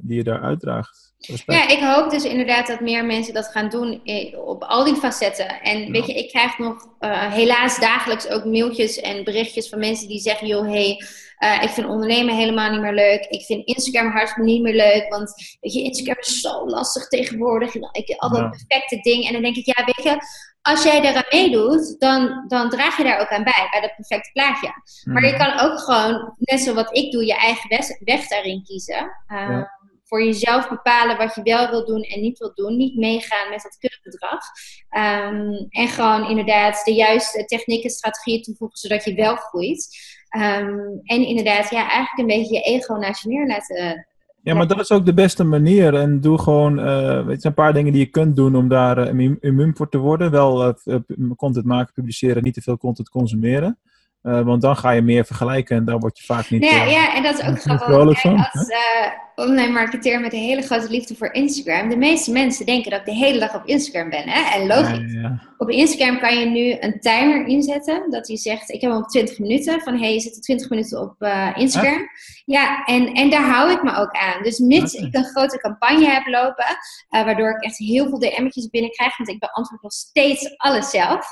B: die je daar uitdraagt. Respect.
C: Ja, ik hoop dus inderdaad dat meer mensen dat gaan doen op al die facetten. En weet je, ik krijg nog eh, helaas dagelijks ook mailtjes en berichtjes van mensen die zeggen: joh, hey, eh, ik vind ondernemen helemaal niet meer leuk. Ik vind Instagram hartstikke niet meer leuk. Want weet je, Instagram is zo lastig tegenwoordig. Ik, al dat
B: Ja.
C: perfecte ding. En dan denk ik, ja, weet je, als jij daaraan meedoet, dan, dan draag je daar ook aan bij, bij dat perfecte plaatje. Maar je
B: Mhm.
C: kan ook gewoon, net zoals wat ik doe, je eigen weg, weg daarin kiezen. Uh,
B: Ja.
C: Voor jezelf bepalen wat je wel wil doen en niet wil doen. Niet meegaan met dat kuddegedrag. Um, en gewoon inderdaad de juiste technieken, strategieën toevoegen, zodat je wel groeit. Um, en inderdaad, ja, eigenlijk een beetje je ego naast je neer laten.
B: Ja, maar dat is ook de beste manier. En doe gewoon, uh, weet je, een paar dingen die je kunt doen om daar uh, immuun voor te worden. Wel uh, content maken, publiceren, niet te veel content consumeren. Uh, want dan ga je meer vergelijken en daar word je vaak niet.
C: Ja, uh, ja, en dat is ook grappig. Kijk, als uh, online marketeer met een hele grote liefde voor Instagram. De meeste mensen denken dat ik de hele dag op Instagram ben. Hè? En logisch. Ja, ja. Op Instagram kan je nu een timer inzetten. Dat hij zegt, ik heb hem op 20 minuten. Van, hé, hey, je zit 20 minuten op Instagram. Ja, en, en daar hou ik me ook aan. Dus mits okay. ik een grote campagne heb lopen. waardoor ik echt heel veel DM'tjes binnenkrijg. Want ik beantwoord nog steeds alles zelf.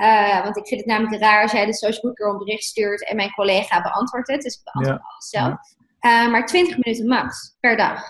C: Uh, want ik vind het namelijk raar als jij de social boeker een bericht stuurt en mijn collega beantwoordt het. Dus ik beantwoord ja. alles zelf. Uh, maar 20 minuten max per dag.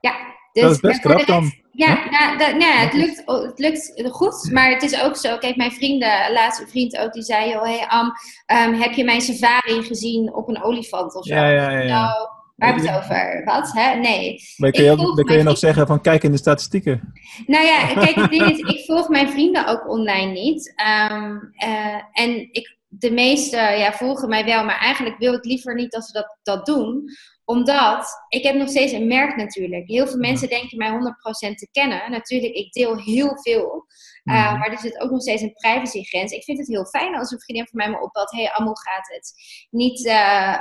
C: Ja, dus
B: dat is best krap dan.
C: Ja, nou, dat, nou, het, lukt, het lukt goed. Maar het is ook zo. Kijk, mijn vrienden, laatste vriend ook, die zei: Oh, hey Am, um, heb je mijn safari gezien op een olifant of zo?
B: Ja, ja, ja. ja.
C: Nou, Waar hebben we het over? Wat? Hè? Nee.
B: Maar kun je, ook, dan kun je nog zeggen van kijk in de statistieken.
C: Nou ja, *laughs* kijk, het ding is, ik volg mijn vrienden ook online niet. Um, uh, en ik, de meeste ja, volgen mij wel, maar eigenlijk wil ik liever niet dat ze dat, dat doen omdat ik heb nog steeds een merk natuurlijk. Heel veel mensen denken mij 100% te kennen. Natuurlijk, ik deel heel veel. Uh, mm. Maar er zit ook nog steeds een privacygrens. Ik vind het heel fijn als een vriendin van mij me opbelt. Hé, hey, hoe gaat het? Niet, uh,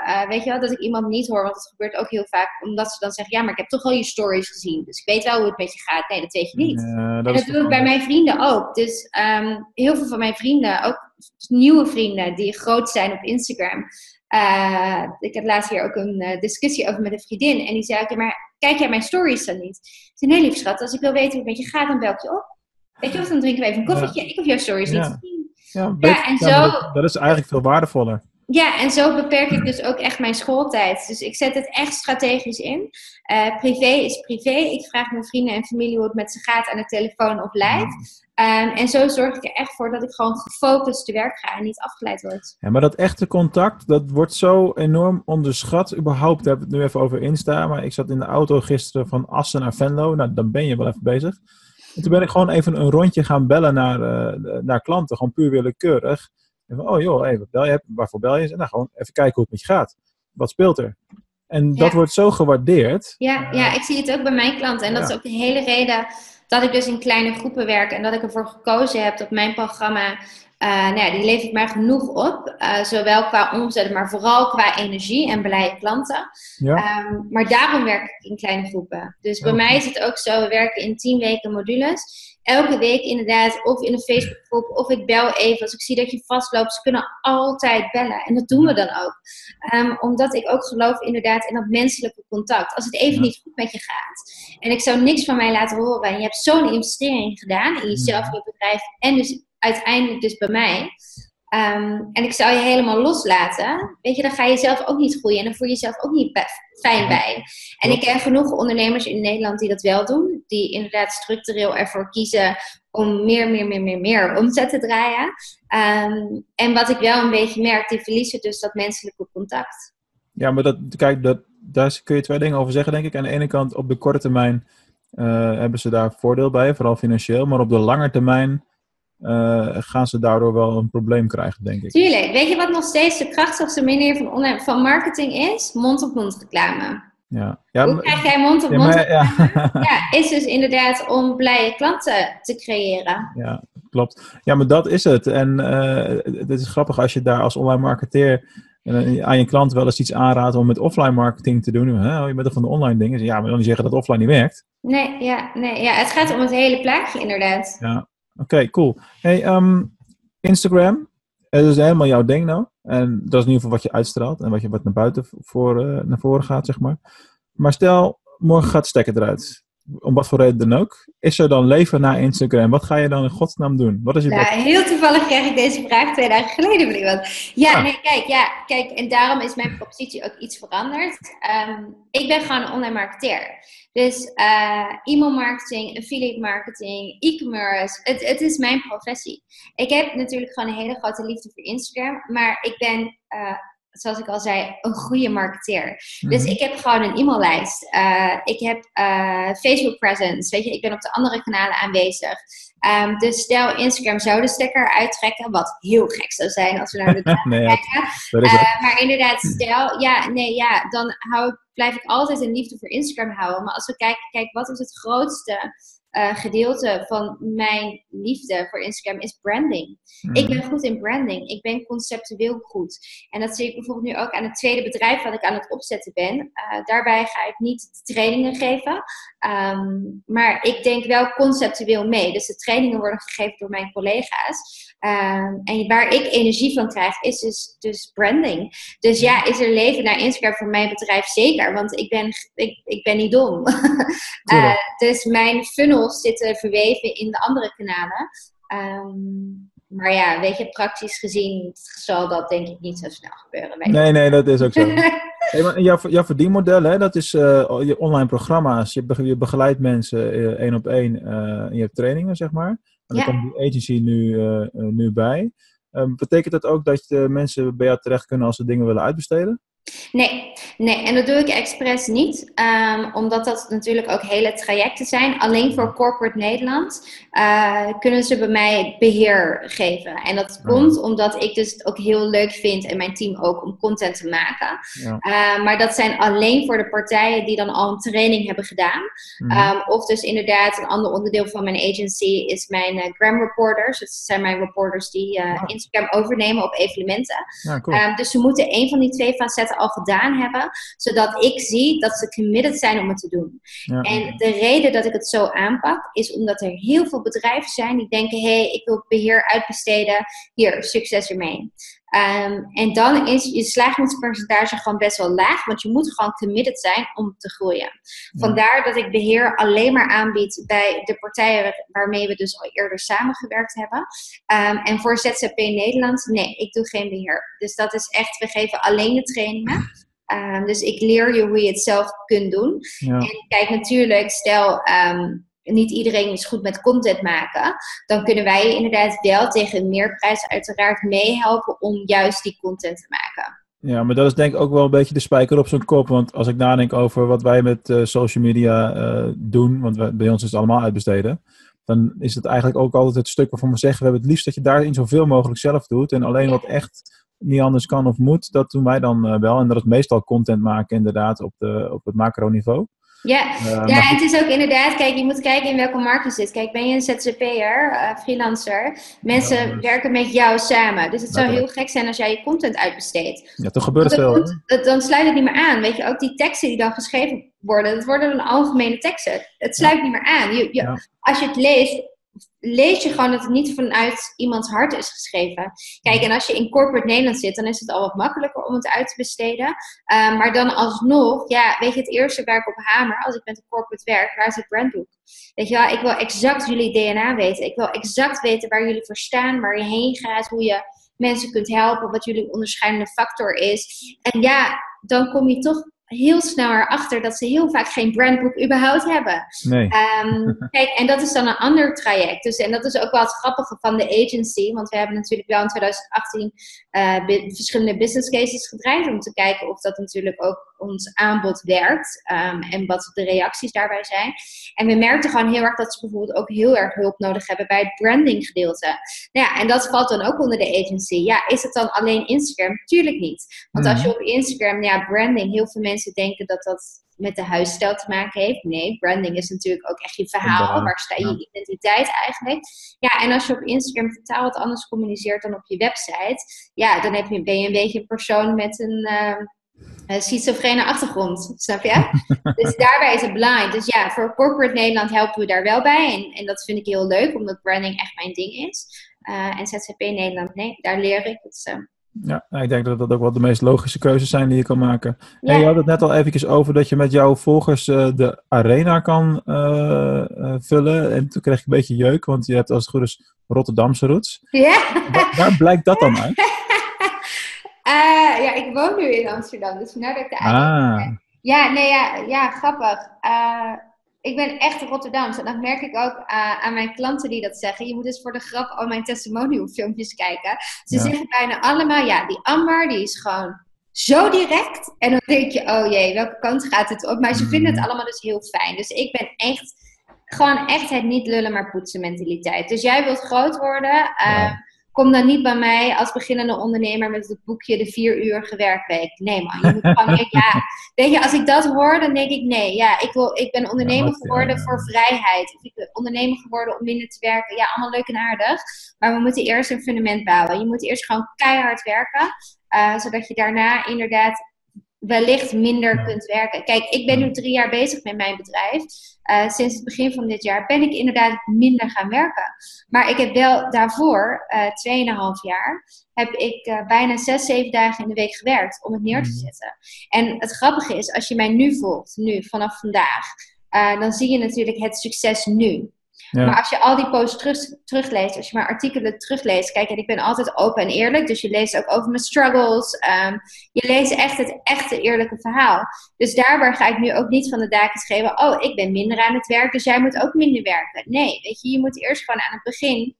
C: uh, weet je wel, dat ik iemand niet hoor. Want het gebeurt ook heel vaak. Omdat ze dan zeggen, ja, maar ik heb toch al je stories gezien. Dus ik weet wel hoe het met je gaat. Nee, dat weet je niet. dat en dat doe ik bij mijn vrienden ook. Dus um, heel veel van mijn vrienden, ook nieuwe vrienden die groot zijn op Instagram. Uh, ik had laatst hier ook een uh, discussie over met een vriendin. En die zei, oké, maar kijk jij mijn stories dan niet? Ik zei, nee lief schat, als ik wil weten hoe het met je gaat, dan bel ik je op. Weet je wat, dan drinken we even een koffietje. Ja. Ik hoef jouw stories niet te zien.
B: Ja, ja, en zo, dat, dat, is eigenlijk veel waardevoller.
C: Ja, en zo beperk ik dus ook echt mijn schooltijd. Dus ik zet het echt strategisch in. Uh, privé is privé. Ik vraag mijn vrienden en familie hoe het met ze gaat aan de telefoon of live. Um, en zo zorg ik er echt voor dat ik gewoon gefocust te werk ga en niet afgeleid word.
B: Ja, maar dat echte contact, dat wordt zo enorm onderschat. Überhaupt, daar heb ik het nu even over Insta. Maar ik zat in de auto gisteren van Assen naar Venlo. Nou, dan ben je wel even bezig. En toen ben ik gewoon even een rondje gaan bellen naar, uh, naar klanten. Gewoon puur willekeurig. En van, oh joh, even bel je, waarvoor bel je? En nou, gewoon even kijken hoe het met je gaat. Wat speelt er? En dat ja. wordt zo gewaardeerd.
C: Ja, ja, ik zie het ook bij mijn klanten. En dat ja. is ook de hele reden dat ik dus in kleine groepen werk. En dat ik ervoor gekozen heb dat mijn programma uh, nou ja, die levert mij genoeg op. Uh, zowel qua omzet, maar vooral qua energie en blije klanten. Ja. Um, maar daarom werk ik in kleine groepen. Dus bij okay. mij is het ook zo, we werken in 10 weken modules. Elke week inderdaad, of in een Facebookgroep, of ik bel even. Als ik zie dat je vastloopt, ze kunnen altijd bellen. En dat doen we dan ook. Um, omdat ik ook geloof inderdaad in dat menselijke contact. Als het even ja. niet goed met je gaat. En ik zou niks van mij laten horen. En je hebt zo'n investering gedaan in jezelf, in je bedrijf. En dus uiteindelijk dus bij mij. Um, en ik zou je helemaal loslaten. Weet je, dan ga je zelf ook niet groeien. En dan voel je jezelf ook niet fijn bij. En ik ken genoeg ondernemers in Nederland die dat wel doen. Die inderdaad structureel ervoor kiezen om meer, meer, meer, meer, meer omzet te draaien. Um, en wat ik wel een beetje merk, die verliezen dus dat menselijke contact.
B: Ja, maar dat, kijk, dat, daar kun je twee dingen over zeggen, denk ik. Aan de ene kant, op de korte termijn uh, hebben ze daar voordeel bij, vooral financieel. Maar op de lange termijn uh, gaan ze daardoor wel een probleem krijgen, denk ik.
C: Tuurlijk. Weet je wat nog steeds de krachtigste manier van, online, van marketing is? Mond-op-mond reclame.
B: Ja. Ja,
C: Hoe krijg jij mond-op-mond ja, ja. *laughs* ja, is dus inderdaad om blije klanten te creëren.
B: Ja, klopt. Ja, maar dat is het. En uh, het is grappig als je daar als online marketeer uh, aan je klant wel eens iets aanraadt om met offline marketing te doen. Hè? Je bent er van de online dingen. Ja, maar dan niet zeggen dat offline niet werkt.
C: Nee, ja, nee, ja, het gaat om het hele plaatje inderdaad.
B: Ja, Oké, cool. Hey, um, Instagram, dat is helemaal jouw ding nou. En dat is in ieder geval wat je uitstraalt en wat je wat naar buiten voor, uh, naar voren gaat, zeg maar. Maar stel, morgen gaat stekker eruit. Om wat voor reden dan ook. Is er dan leven na Instagram? Wat ga je dan in godsnaam doen? Wat is je
C: ja, heel toevallig kreeg ik deze vraag twee dagen geleden van iemand. Ja, ah. nee, kijk, ja, kijk, en daarom is mijn propositie ook iets veranderd. Um, ik ben gewoon een online marketeer. Dus uh, e-mail marketing, affiliate marketing, e-commerce, het, het is mijn professie. Ik heb natuurlijk gewoon een hele grote liefde voor Instagram, maar ik ben uh, zoals ik al zei, een goede marketeer. Mm -hmm. Dus ik heb gewoon een e-maillijst. Uh, ik heb uh, Facebook presence. Weet je, ik ben op de andere kanalen aanwezig. Um, dus stel Instagram zou de stekker uittrekken, wat heel gek zou zijn als we naar de *laughs* nee, kijken. Uh, maar inderdaad, stel, ja, nee, ja, dan hou blijf ik altijd een liefde voor Instagram houden. Maar als we kijken, kijk, wat is het grootste uh, gedeelte van mijn liefde voor Instagram is branding.
B: Mhm.
C: Ik ben goed in branding. Ik ben conceptueel goed. En dat zie ik bijvoorbeeld nu ook aan het tweede bedrijf wat ik aan het opzetten ben. Uh, daarbij ga ik niet trainingen geven. Um, maar ik denk wel conceptueel mee. Dus de trainingen worden gegeven door mijn collega's. Um, en waar ik energie van krijg, is dus, dus branding. Dus ja, is er leven naar Instagram voor mijn bedrijf? Zeker, want ik ben, ik, ik ben niet dom. *laughs* uh, dus mijn funnels zitten verweven in de andere kanalen. Um, maar ja, weet je, praktisch gezien zal dat denk ik niet zo snel gebeuren.
B: Nee, nee, dat is ook zo. *laughs* hey, maar jouw, jouw verdienmodel, hè, dat is uh, je online programma's. Je, je begeleidt mensen uh, één op één uh, je hebt trainingen, zeg maar. En ja. daar komt die agency nu, nu bij. Betekent dat ook dat de mensen bij jou terecht kunnen als ze dingen willen uitbesteden?
C: Nee, nee, en dat doe ik expres niet, um, omdat dat natuurlijk ook hele trajecten zijn. Alleen voor Corporate Nederland uh, kunnen ze bij mij beheer geven. En dat komt omdat ik dus het ook heel leuk vind en mijn team ook om content te maken.
B: Ja.
C: Uh, maar dat zijn alleen voor de partijen die dan al een training hebben gedaan.
B: Mhm.
C: Um, of dus inderdaad, een ander onderdeel van mijn agency is mijn uh, gram reporters. Dat zijn mijn reporters die
B: Ah.
C: Instagram overnemen op evenementen.
B: Cool.
C: Um, dus ze moeten een van die twee facetten al gedaan hebben, zodat ik zie dat ze committed zijn om het te doen.
B: Ja.
C: En de reden dat ik het zo aanpak, is omdat er heel veel bedrijven zijn die denken: hé, hey, ik wil beheer uitbesteden, hier, succes ermee. Um, en dan is je slagingspercentage gewoon best wel laag, want je moet gewoon committed zijn om te groeien. Vandaar dat ik beheer alleen maar aanbied bij de partijen waarmee we dus al eerder samengewerkt hebben. Um, en voor ZZP Nederland, nee, ik doe geen beheer. Dus dat is echt, we geven alleen de trainingen. Um, dus ik leer je hoe je het zelf kunt doen.
B: Ja.
C: En kijk, natuurlijk, stel um, niet iedereen is goed met content maken, dan kunnen wij je inderdaad wel tegen een meerprijs uiteraard meehelpen om juist die content te maken.
B: Ja, maar dat is denk ik ook wel een beetje de spijker op zijn kop. Want als ik nadenk over wat wij met uh, social media uh, doen, want wij, bij ons is het allemaal uitbesteden, dan is het eigenlijk ook altijd het stuk waarvan we zeggen, we hebben het liefst dat je daarin zoveel mogelijk zelf doet. En alleen wat echt niet anders kan of moet, dat doen wij dan uh, wel. En dat is meestal content maken inderdaad op, de, op het macroniveau.
C: Ja, uh, ja het is ook inderdaad, kijk, je moet kijken in welke markt je zit. Kijk, ben je een ZZP'er, uh, freelancer, mensen ja, dus... werken met jou samen. Dus het zou heel gek zijn als jij je content uitbesteedt.
B: Ja, toch gebeurt het
C: het, dan sluit het niet meer aan. Weet je, ook die teksten die dan geschreven worden, dat worden dan algemene teksten. Het sluit ja. niet meer aan. Je, je. Als je het leest, lees je gewoon dat het niet vanuit iemands hart is geschreven. Kijk, en als je in corporate Nederland zit, dan is het al wat makkelijker om het uit te besteden. Uh, maar dan alsnog, ja, weet je, het eerste waar ik op hamer, als ik met een corporate werk, waar is het brandboek? Weet je wel, ik wil exact jullie DNA weten. Ik wil exact weten waar jullie voor staan, waar je heen gaat, hoe je mensen kunt helpen, wat jullie onderscheidende factor is. En ja, dan kom je toch heel snel erachter dat ze heel vaak geen brandboek überhaupt hebben.
B: Nee.
C: Um, *laughs* kijk, en dat is dan een ander traject. Dus, en dat is ook wel het grappige van de agency. Want we hebben natuurlijk wel in 2018 uh, verschillende business cases gedraaid. Om te kijken of dat natuurlijk ook ons aanbod werkt. Um, en wat de reacties daarbij zijn. En we merkten gewoon heel erg dat ze bijvoorbeeld ook heel erg hulp nodig hebben bij het branding gedeelte. Nou ja, en dat valt dan ook onder de agency. Ja, is het dan alleen Instagram? Tuurlijk niet. Want
B: Mhm.
C: als je op Instagram, ja, branding, heel veel mensen denken dat dat met de huisstijl te maken heeft. Nee, branding is natuurlijk ook echt je verhaal. Waar sta je identiteit eigenlijk? Ja, en als je op Instagram totaal wat anders communiceert dan op je website, ja, dan heb je, ben je een beetje een persoon met een. Uh, een schizofrene achtergrond, snap je? dus *laughs* daarbij is het belangrijk. Dus ja, voor corporate Nederland helpen we daar wel bij. En, en dat vind ik heel leuk, omdat branding echt mijn ding is. Uh, en ZZP Nederland, nee, daar leer ik het. Uh,
B: ja, ik denk dat dat ook wel de meest logische keuzes zijn die je kan maken.
C: Ja.
B: En je had het net al eventjes over dat je met jouw volgers uh, de arena kan vullen. En toen kreeg ik een beetje jeuk, want je hebt als het goed is Rotterdamse roots.
C: Ja.
B: Waar, waar blijkt dat dan *laughs* uit?
C: Uh, ja, ik woon nu in Amsterdam, dus vandaar dat ik de
B: ah.
C: Ja, nee, ja, ja grappig. Uh, ik ben echt Rotterdamse. En dat merk ik ook uh, aan mijn klanten die dat zeggen. Je moet dus voor de grap al mijn testimonial filmpjes kijken. Ze ja. zeggen bijna allemaal, ja, die Amber, die is gewoon zo direct. En dan denk je, oh jee, welke kant gaat het op? Maar ze vinden het allemaal dus heel fijn. Dus ik ben echt, gewoon echt het niet lullen maar poetsen mentaliteit. Dus jij wilt groot worden. Uh,
B: ja.
C: Kom dan niet bij mij als beginnende ondernemer met het boekje de vier uur werkweek. Nee man, je moet gewoon, ja, *laughs* weet je, als ik dat hoor, dan denk ik nee, ja, ik, wil, ik ben ondernemer geworden voor vrijheid. Of ik ben ondernemer geworden om minder te werken. Ja, allemaal leuk en aardig. Maar we moeten eerst een fundament bouwen. Je moet eerst gewoon keihard werken, uh, zodat je daarna inderdaad wellicht minder kunt werken. Kijk, ik ben nu drie jaar bezig met mijn bedrijf. Uh, sinds het begin van dit jaar ben ik inderdaad minder gaan werken. Maar ik heb wel daarvoor, uh, eh, 2,5 jaar, heb ik uh, bijna 6, 7 dagen in de week gewerkt om het neer te mhm. zetten. En het grappige is, als je mij nu volgt, nu, vanaf vandaag, dan zie je natuurlijk het succes nu. Maar als je al die posts terug, terugleest, als je mijn artikelen terugleest, kijk, en ik ben altijd open en eerlijk, dus je leest ook over mijn struggles. Um, je leest echt het echte eerlijke verhaal. Dus daarbij ga ik nu ook niet van de daken schrijven, oh, ik ben minder aan het werk, dus jij moet ook minder werken. Nee, weet je, je moet eerst gewoon aan het begin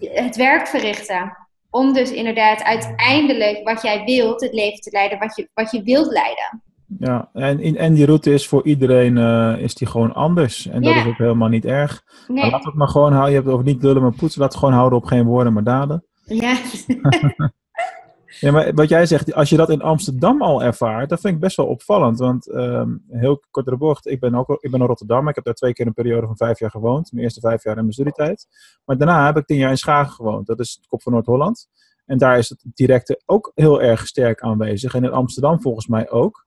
C: het werk verrichten. Om dus inderdaad uiteindelijk wat jij wilt, het leven te leiden wat je, wat je wilt leiden.
B: Ja, en, en die route is voor iedereen uh, is die gewoon anders. En dat is ook helemaal niet erg. Nee. laat het maar gewoon houden. Je hebt het over niet lullen, maar poetsen. Laat het gewoon houden op geen woorden, maar daden.
C: Ja. *laughs*
B: ja, maar wat jij zegt, als je dat in Amsterdam al ervaart, dat vind ik best wel opvallend. Want um, heel kort de bocht, ik ben ook ik ben in Rotterdam. Ik heb daar twee keer een periode van vijf jaar gewoond. Mijn eerste vijf jaar in mijn studietijd. Maar daarna heb ik tien jaar in Schagen gewoond. Dat is het kop van Noord-Holland. En daar is het directe ook heel erg sterk aanwezig. En in Amsterdam volgens mij ook.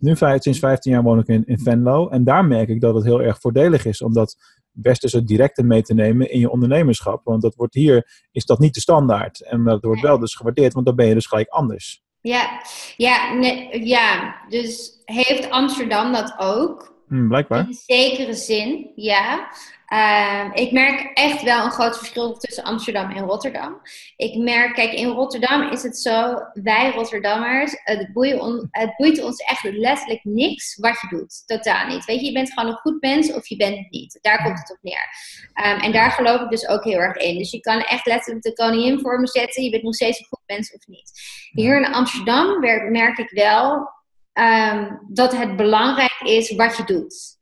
B: Nu sinds 15 jaar woon ik in, in Venlo. En daar merk ik dat het heel erg voordelig is om dat westerse directe mee te nemen in je ondernemerschap. Want dat wordt hier, is dat niet de standaard. En dat wordt wel dus gewaardeerd, want dan ben je dus gelijk anders.
C: Ja, ja, nee, ja. dus heeft Amsterdam dat ook?
B: Hmm, blijkbaar.
C: In zekere zin, ja. Ehm, ik merk echt wel een groot verschil tussen Amsterdam en Rotterdam. Ik merk, kijk, in Rotterdam is het zo, wij Rotterdammers, het, boeit, het boeit ons echt letterlijk niks wat je doet. Totaal niet. Weet je, je bent gewoon een goed mens of je bent het niet. Daar komt het op neer. Ehm, en daar geloof ik dus ook heel erg in. Dus je kan echt letterlijk de koningin voor me zetten. Je bent nog steeds een goed mens of niet. Hier in Amsterdam merk ik wel um, dat het belangrijk is wat je doet.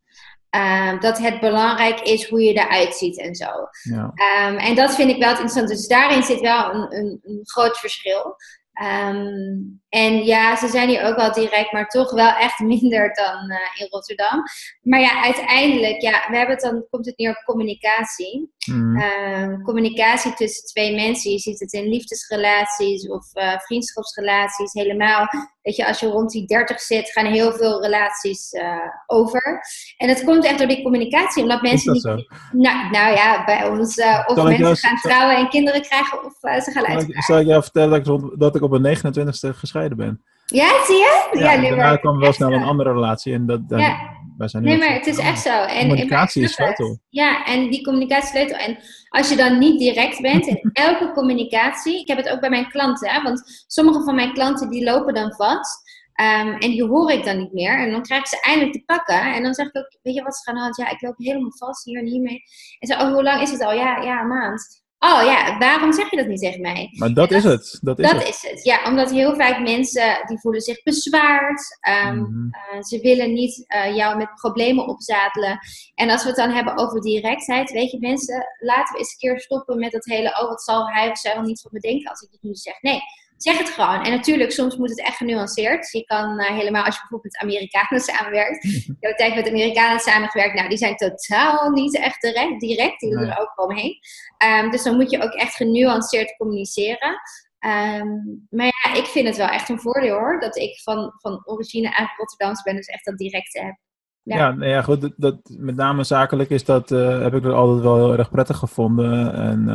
C: Um, dat het belangrijk is hoe je eruit ziet en zo. Ja. Um, en dat vind ik wel interessant. Dus daarin zit wel een, een, een groot verschil. Um, en ja, ze zijn hier ook wel direct, maar toch wel echt minder dan uh, in Rotterdam. Maar ja, uiteindelijk, ja, we hebben het dan, komt het neer op communicatie. Mm. Uh, communicatie tussen twee mensen. Je ziet het in liefdesrelaties of uh, vriendschapsrelaties helemaal. Weet je, als je rond die 30 zit, gaan heel veel relaties uh, over. En dat komt echt door die communicatie, omdat mensen niet. Nou, nou ja, bij ons, of mensen gaan trouwen en kinderen krijgen, of ze gaan uitgaan.
B: Zal ik jou vertellen dat ik, dat ik op een 29ste gescheiden ben?
C: Ja, zie je? Ja,
B: ja daarna kwam wel snel een andere relatie en dat, dat ja.
C: wij zijn nu Nee, maar het is echt zo. En,
B: communicatie is sleutel.
C: Ja, en die communicatie sleutel. En als je dan niet direct bent in *laughs* elke communicatie, ik heb het ook bij mijn klanten, hè, want sommige van mijn klanten die lopen dan vast. Um, en die hoor ik dan niet meer. En dan krijg ik ze eindelijk te pakken. En dan zeg ik ook, weet je wat is er aan de hand? Ja, ik loop helemaal vast hier en hiermee. En zo, oh, hoe lang is het al? Ja, ja, een maand. Oh ja, waarom zeg je dat niet tegen mij?
B: Maar dat, is het. Dat, is,
C: dat het. is het. Ja, omdat heel vaak mensen die voelen zich bezwaard. Um, ze willen niet uh, jou met problemen opzadelen. En als we het dan hebben over directheid, weet je mensen, laten we eens een keer stoppen met dat hele, oh wat zal hij of zij wel niet van me denken als ik dit nu zeg. Nee, zeg het gewoon. En natuurlijk, soms moet het echt genuanceerd. Je kan uh, helemaal, als je bijvoorbeeld met Amerikanen samenwerkt. *laughs* ik heb een tijd met Amerikanen samengewerkt. Nou, die zijn totaal niet echt direct. direct die doen er ook omheen. Um, dus dan moet je ook echt genuanceerd communiceren. Um, maar ja, ik vind het wel echt een voordeel hoor. Dat ik van, van origine eigenlijk Rotterdamse ben. Dus echt dat directe heb.
B: Ja, ja, nou ja goed. Dat, met name zakelijk is dat, uh, heb ik er altijd wel heel erg prettig gevonden. En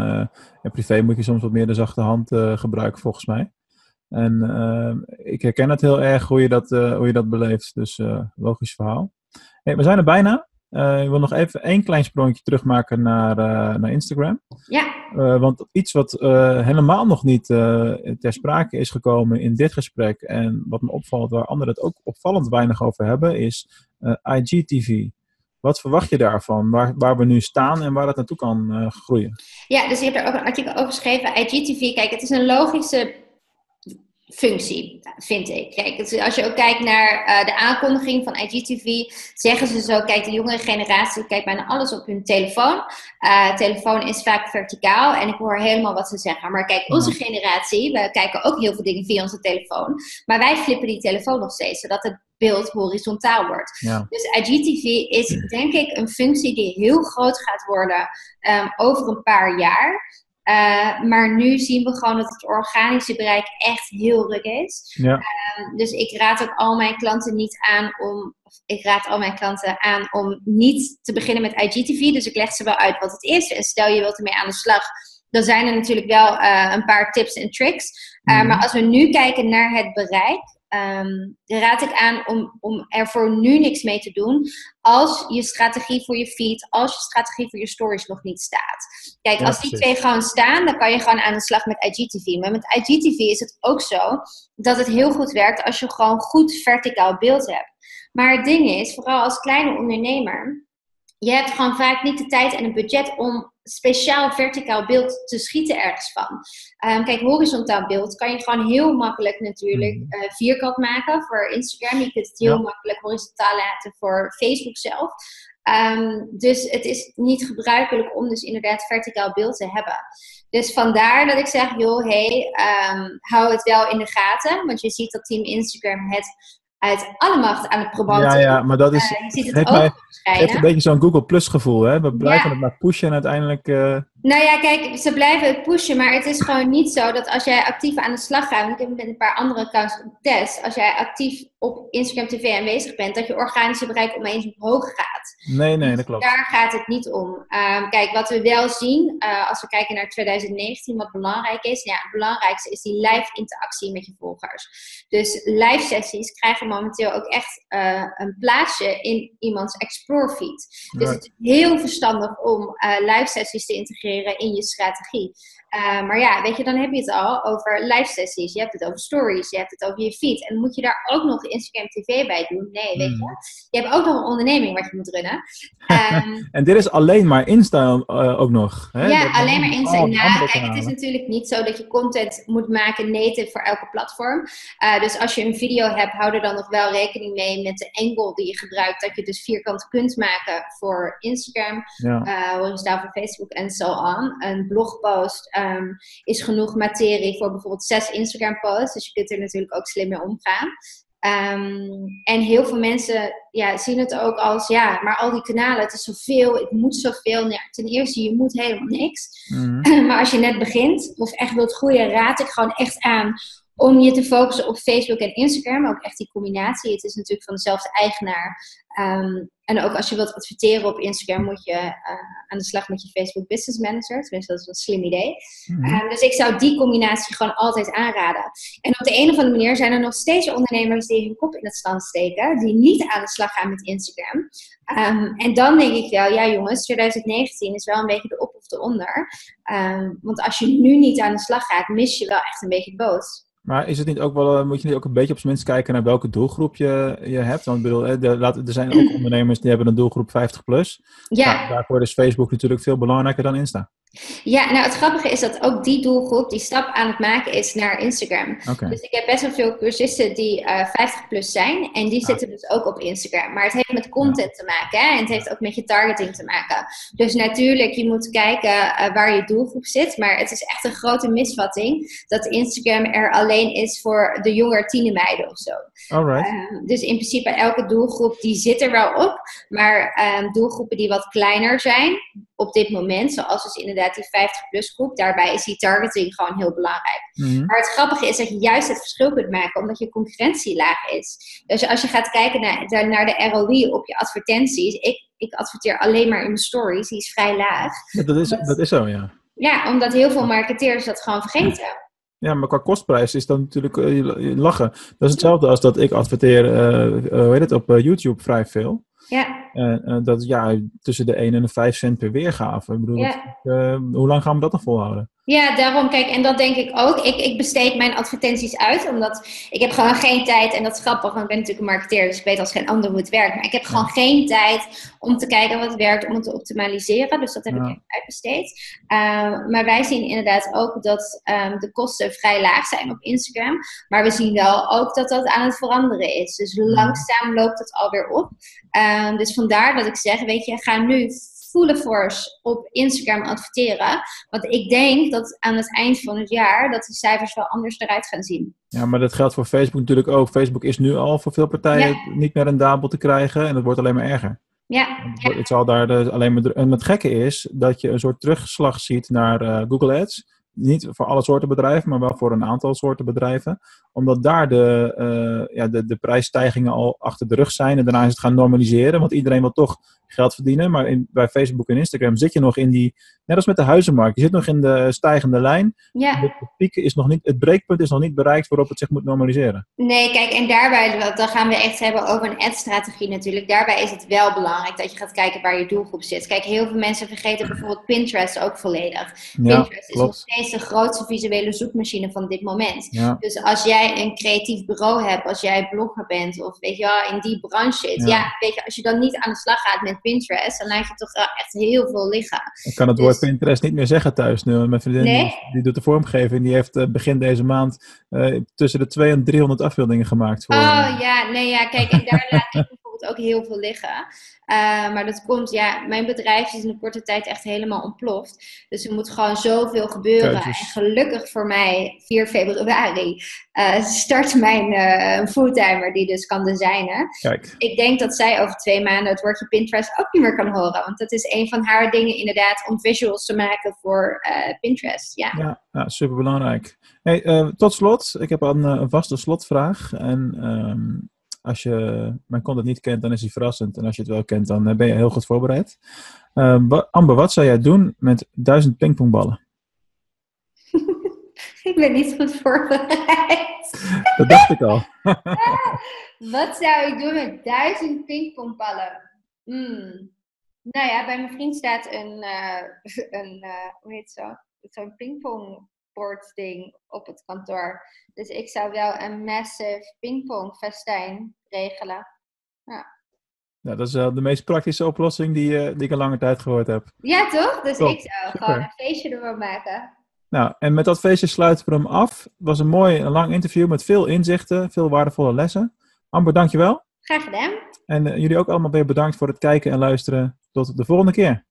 B: uh, privé moet je soms wat meer de zachte hand uh, gebruiken, volgens mij. En ik herken het heel erg hoe je dat, hoe je dat beleeft. Dus logisch verhaal. Hey, we zijn er bijna. ik wil nog even één klein sprongetje terugmaken naar, naar Instagram.
C: Ja.
B: want iets wat helemaal nog niet ter sprake is gekomen in dit gesprek en wat me opvalt, waar anderen het ook opvallend weinig over hebben, is IGTV. Wat verwacht je daarvan? Waar, waar we nu staan en waar dat naartoe kan uh, groeien?
C: Ja, dus je hebt er ook een artikel over geschreven. IGTV, kijk, het is een logische functie, vind ik. Kijk, als je ook kijkt naar uh, de aankondiging van IGTV, zeggen ze zo, kijk, de jongere generatie kijkt bijna alles op hun telefoon. Uh, telefoon is vaak verticaal en ik hoor helemaal wat ze zeggen. Maar kijk, onze generatie, we kijken ook heel veel dingen via onze telefoon, maar wij flippen die telefoon nog steeds, zodat het beeld horizontaal wordt. Ja. Dus IGTV is denk ik een functie die heel groot gaat worden um, over een paar jaar. Uh, maar nu zien we gewoon dat het organische bereik echt heel ruk is. Ja. Uh, dus ik raad ook al mijn klanten niet aan om. Ik raad al mijn klanten aan om niet te beginnen met IGTV. Dus ik leg ze wel uit wat het is. En stel je wilt ermee aan de slag. Dan zijn er natuurlijk wel uh, een paar tips en tricks. Mm. Maar als we nu kijken naar het bereik, um, raad ik aan om, om er voor nu niks mee te doen als je strategie voor je feed, als je strategie voor je stories nog niet staat. Kijk, als die twee gewoon staan, dan kan je gewoon aan de slag met IGTV. Maar met IGTV is het ook zo dat het heel goed werkt als je gewoon goed verticaal beeld hebt. Maar het ding is, vooral als kleine ondernemer, je hebt gewoon vaak niet de tijd en het budget om speciaal verticaal beeld te schieten ergens van. Um, kijk, horizontaal beeld kan je gewoon heel makkelijk natuurlijk uh, vierkant maken voor Instagram. Je kunt het heel makkelijk horizontaal laten voor Facebook zelf. Um, dus het is niet gebruikelijk om dus inderdaad verticaal beeld te hebben. Dus vandaar dat ik zeg, joh, hey, um, hou het wel in de gaten. Want je ziet dat team Instagram het uit alle macht aan het promoten.
B: Ja, ja, maar dat is. Uh, je ziet het ook een beetje zo'n Google Plus gevoel, hè? We blijven het maar pushen en uiteindelijk. Uh...
C: Nou ja, kijk, ze blijven het pushen, maar het is gewoon niet zo dat als jij actief aan de slag gaat, want ik heb met een paar andere accounts getest, als jij actief op Instagram TV aanwezig bent, dat je organische bereik opeens omhoog gaat.
B: Nee, nee, dat klopt.
C: Daar gaat het niet om. Um, kijk, wat we wel zien, uh, als we kijken naar 2019, wat belangrijk is, ja, het belangrijkste is die live interactie met je volgers. Dus live sessies krijgen momenteel ook echt uh, een plaatsje in iemands explore feed. Dus het is heel verstandig om uh, live sessies te integreren in je strategie. Uh, maar ja, weet je, dan heb je het al over live sessies. Je hebt het over stories. Je hebt het over je feed. En moet je daar ook nog Instagram TV bij doen? Nee, weet je. Mm. Je hebt ook nog een onderneming wat je moet runnen.
B: Um, *laughs* en dit is alleen maar Insta uh, ook nog.
C: Hè? Ja, alleen maar Insta. Oh, nou, kijk, het is natuurlijk niet zo dat je content moet maken native voor elke platform. Uh, dus als je een video hebt, hou er dan nog wel rekening mee met de angle die je gebruikt. Dat je dus vierkant kunt maken voor Instagram, ja. horizontaal voor Facebook en zo Een blogpost um, is genoeg materie voor bijvoorbeeld zes Instagram posts. Dus je kunt er natuurlijk ook slim mee omgaan. Um, en heel veel mensen ja, zien het ook als, ja, maar al die kanalen, het is zoveel, ik moet zoveel. Nou ja, ten eerste, je moet helemaal niks. Mm. *clears throat* maar als je net begint of echt wilt groeien, raad ik gewoon echt aan om je te focussen op Facebook en Instagram. Ook echt die combinatie. Het is natuurlijk van dezelfde eigenaar. Um, en ook als je wilt adverteren op Instagram, moet je uh, aan de slag met je Facebook Business Manager. Tenminste, dat is een slim idee. Mm -hmm. um, dus ik zou die combinatie gewoon altijd aanraden. En op de een of andere manier zijn er nog steeds ondernemers die hun kop in het stand steken, die niet aan de slag gaan met Instagram. Um, en dan denk ik wel, ja jongens, 2019 is wel een beetje de op of de onder. want als je nu niet aan de slag gaat, mis je wel echt een beetje boot.
B: Maar is het niet ook wel, eh, moet je niet ook een beetje op zijn minst kijken naar welke doelgroep je, je hebt? Want ik bedoel, er, zijn ook *clears throat* ondernemers die hebben een doelgroep 50 plus. Ja. Nou, daarvoor is Facebook natuurlijk veel belangrijker dan Insta.
C: Ja, nou het grappige is dat ook die doelgroep die stap aan het maken is naar Instagram. Dus ik heb best wel veel cursisten die uh, eh, 50 plus zijn en die ah. zitten dus ook op Instagram. Maar het heeft met content te maken hè? en het heeft ook met je targeting te maken. Dus natuurlijk, je moet kijken uh, waar je doelgroep zit, maar het is echt een grote misvatting dat Instagram er alleen is voor de jongere tienermeiden of zo. Alright. Uh, dus in principe elke doelgroep die zit er wel op, maar ehm, doelgroepen die wat kleiner zijn op dit moment, zoals dus inderdaad die 50-plus groep. Daarbij is die targeting gewoon heel belangrijk. Mhm. Maar het grappige is dat je juist het verschil kunt maken omdat je concurrentie laag is. Dus als je gaat kijken naar, naar de ROI op je advertenties. Ik, ik adverteer alleen maar in mijn stories, die is vrij laag.
B: Ja, dat, is, dat is zo, ja.
C: Ja, omdat heel veel marketeers dat gewoon vergeten.
B: Ja, maar qua kostprijs is dat natuurlijk uh, lachen. Dat is hetzelfde als dat ik adverteer, uh, hoe heet het, op YouTube vrij veel. Ja. Dat ja, tussen de 1 en de 5 cent per weergave. Ik bedoel, ja. hoe lang gaan we dat nog volhouden?
C: Ja, daarom, kijk, en dat denk ik ook. Ik, ik besteed mijn advertenties uit, omdat ik heb gewoon geen tijd, en dat is grappig, want ik ben natuurlijk een marketeer, dus ik weet als geen ander hoe het werkt, maar ik heb gewoon geen tijd om te kijken wat werkt, om het te optimaliseren, dus dat heb ik uitbesteed. Uh, maar wij zien inderdaad ook dat um, de kosten vrij laag zijn op Instagram, maar we zien wel ook dat dat aan het veranderen is. Dus langzaam loopt het alweer op. Uh, dus vandaar dat ik zeg, weet je, ga nu volle force op Instagram adverteren. Want ik denk dat aan het eind van het jaar dat de cijfers wel anders eruit gaan zien.
B: Ja, maar dat geldt voor Facebook natuurlijk ook. Facebook is nu al voor veel partijen niet meer rendabel te krijgen en het wordt alleen maar erger.
C: Ja.
B: Het zal daar dus alleen maar. En het gekke is dat je een soort terugslag ziet naar uh, Google Ads niet voor alle soorten bedrijven, maar wel voor een aantal soorten bedrijven. Omdat daar de, uh, ja, de, de prijsstijgingen al achter de rug zijn. En daarna is het gaan normaliseren. Want iedereen wil toch geld verdienen. Maar in, bij Facebook en Instagram zit je nog in die, net als met de huizenmarkt, je zit nog in de stijgende lijn.
C: Ja.
B: De piek is nog niet, het breekpunt is nog niet bereikt waarop het zich moet normaliseren.
C: Nee, kijk, en daarbij, dan gaan we echt hebben over een ad-strategie natuurlijk. Daarbij is het wel belangrijk dat je gaat kijken waar je doelgroep zit. Kijk, heel veel mensen vergeten bijvoorbeeld Pinterest ook volledig.
B: Ja,
C: Pinterest is nog steeds de grootste visuele zoekmachine van dit moment.
B: Ja.
C: Dus als jij een creatief bureau hebt, als jij blogger bent of weet je wel, in die branche zit,
B: Ja.
C: ja. weet je, als je dan niet aan de slag gaat met Pinterest, dan laat je toch wel echt heel veel liggen.
B: Ik kan het
C: Dus-
B: woord Pinterest niet meer zeggen thuis nu. Mijn vriendin
C: Nee?
B: die, die doet de vormgeving. Die heeft eh, begin deze maand eh, tussen de 200 en 300 afbeeldingen gemaakt. Voor,
C: Oh ja, nee ja, kijk, en daar laat ik *laughs* bijvoorbeeld ook heel veel liggen. Uh, maar dat komt, ja, mijn bedrijf is in een korte tijd echt helemaal ontploft. Dus er moet gewoon zoveel gebeuren. En gelukkig voor mij, 4 februari, uh, start mijn uh, fulltimer die dus kan designen.
B: Kijk,
C: Ik denk dat zij over twee maanden het woordje Pinterest ook niet meer kan horen. Want dat is een van haar dingen inderdaad om visuals te maken voor Pinterest. Ja.
B: ja, ja super belangrijk. Hey, eh, tot slot, ik heb een, eh, een vaste slotvraag. En ehm, als je mijn content niet kent, dan is die verrassend. En als je het wel kent, dan eh, ben je heel goed voorbereid. Ehm, wa- Amber, wat zou jij doen met duizend pingpongballen? *laughs*
C: Ik ben niet goed voorbereid.
B: Dat dacht ik al. *laughs*
C: Wat zou ik doen met duizend pingpongballen? Hmm. Nou ja, bij mijn vriend staat een, uh, *laughs* een uh, hoe heet zo? Zo'n pingpongbord ding op het kantoor. Dus ik zou wel een massive pingpongfestijn regelen.
B: Ja, dat is wel de meest praktische oplossing die, eh, die ik al lange tijd gehoord heb.
C: Ja, toch? Dus
B: Top.
C: ik zou
B: Super.
C: gewoon een feestje ervan maken.
B: Nou, en met dat feestje sluiten we hem af. Het was een mooi, een lang interview met veel inzichten, veel waardevolle lessen. Amber, dankjewel.
C: Graag gedaan.
B: En eh, jullie ook allemaal weer bedankt voor het kijken en luisteren. Tot de volgende keer.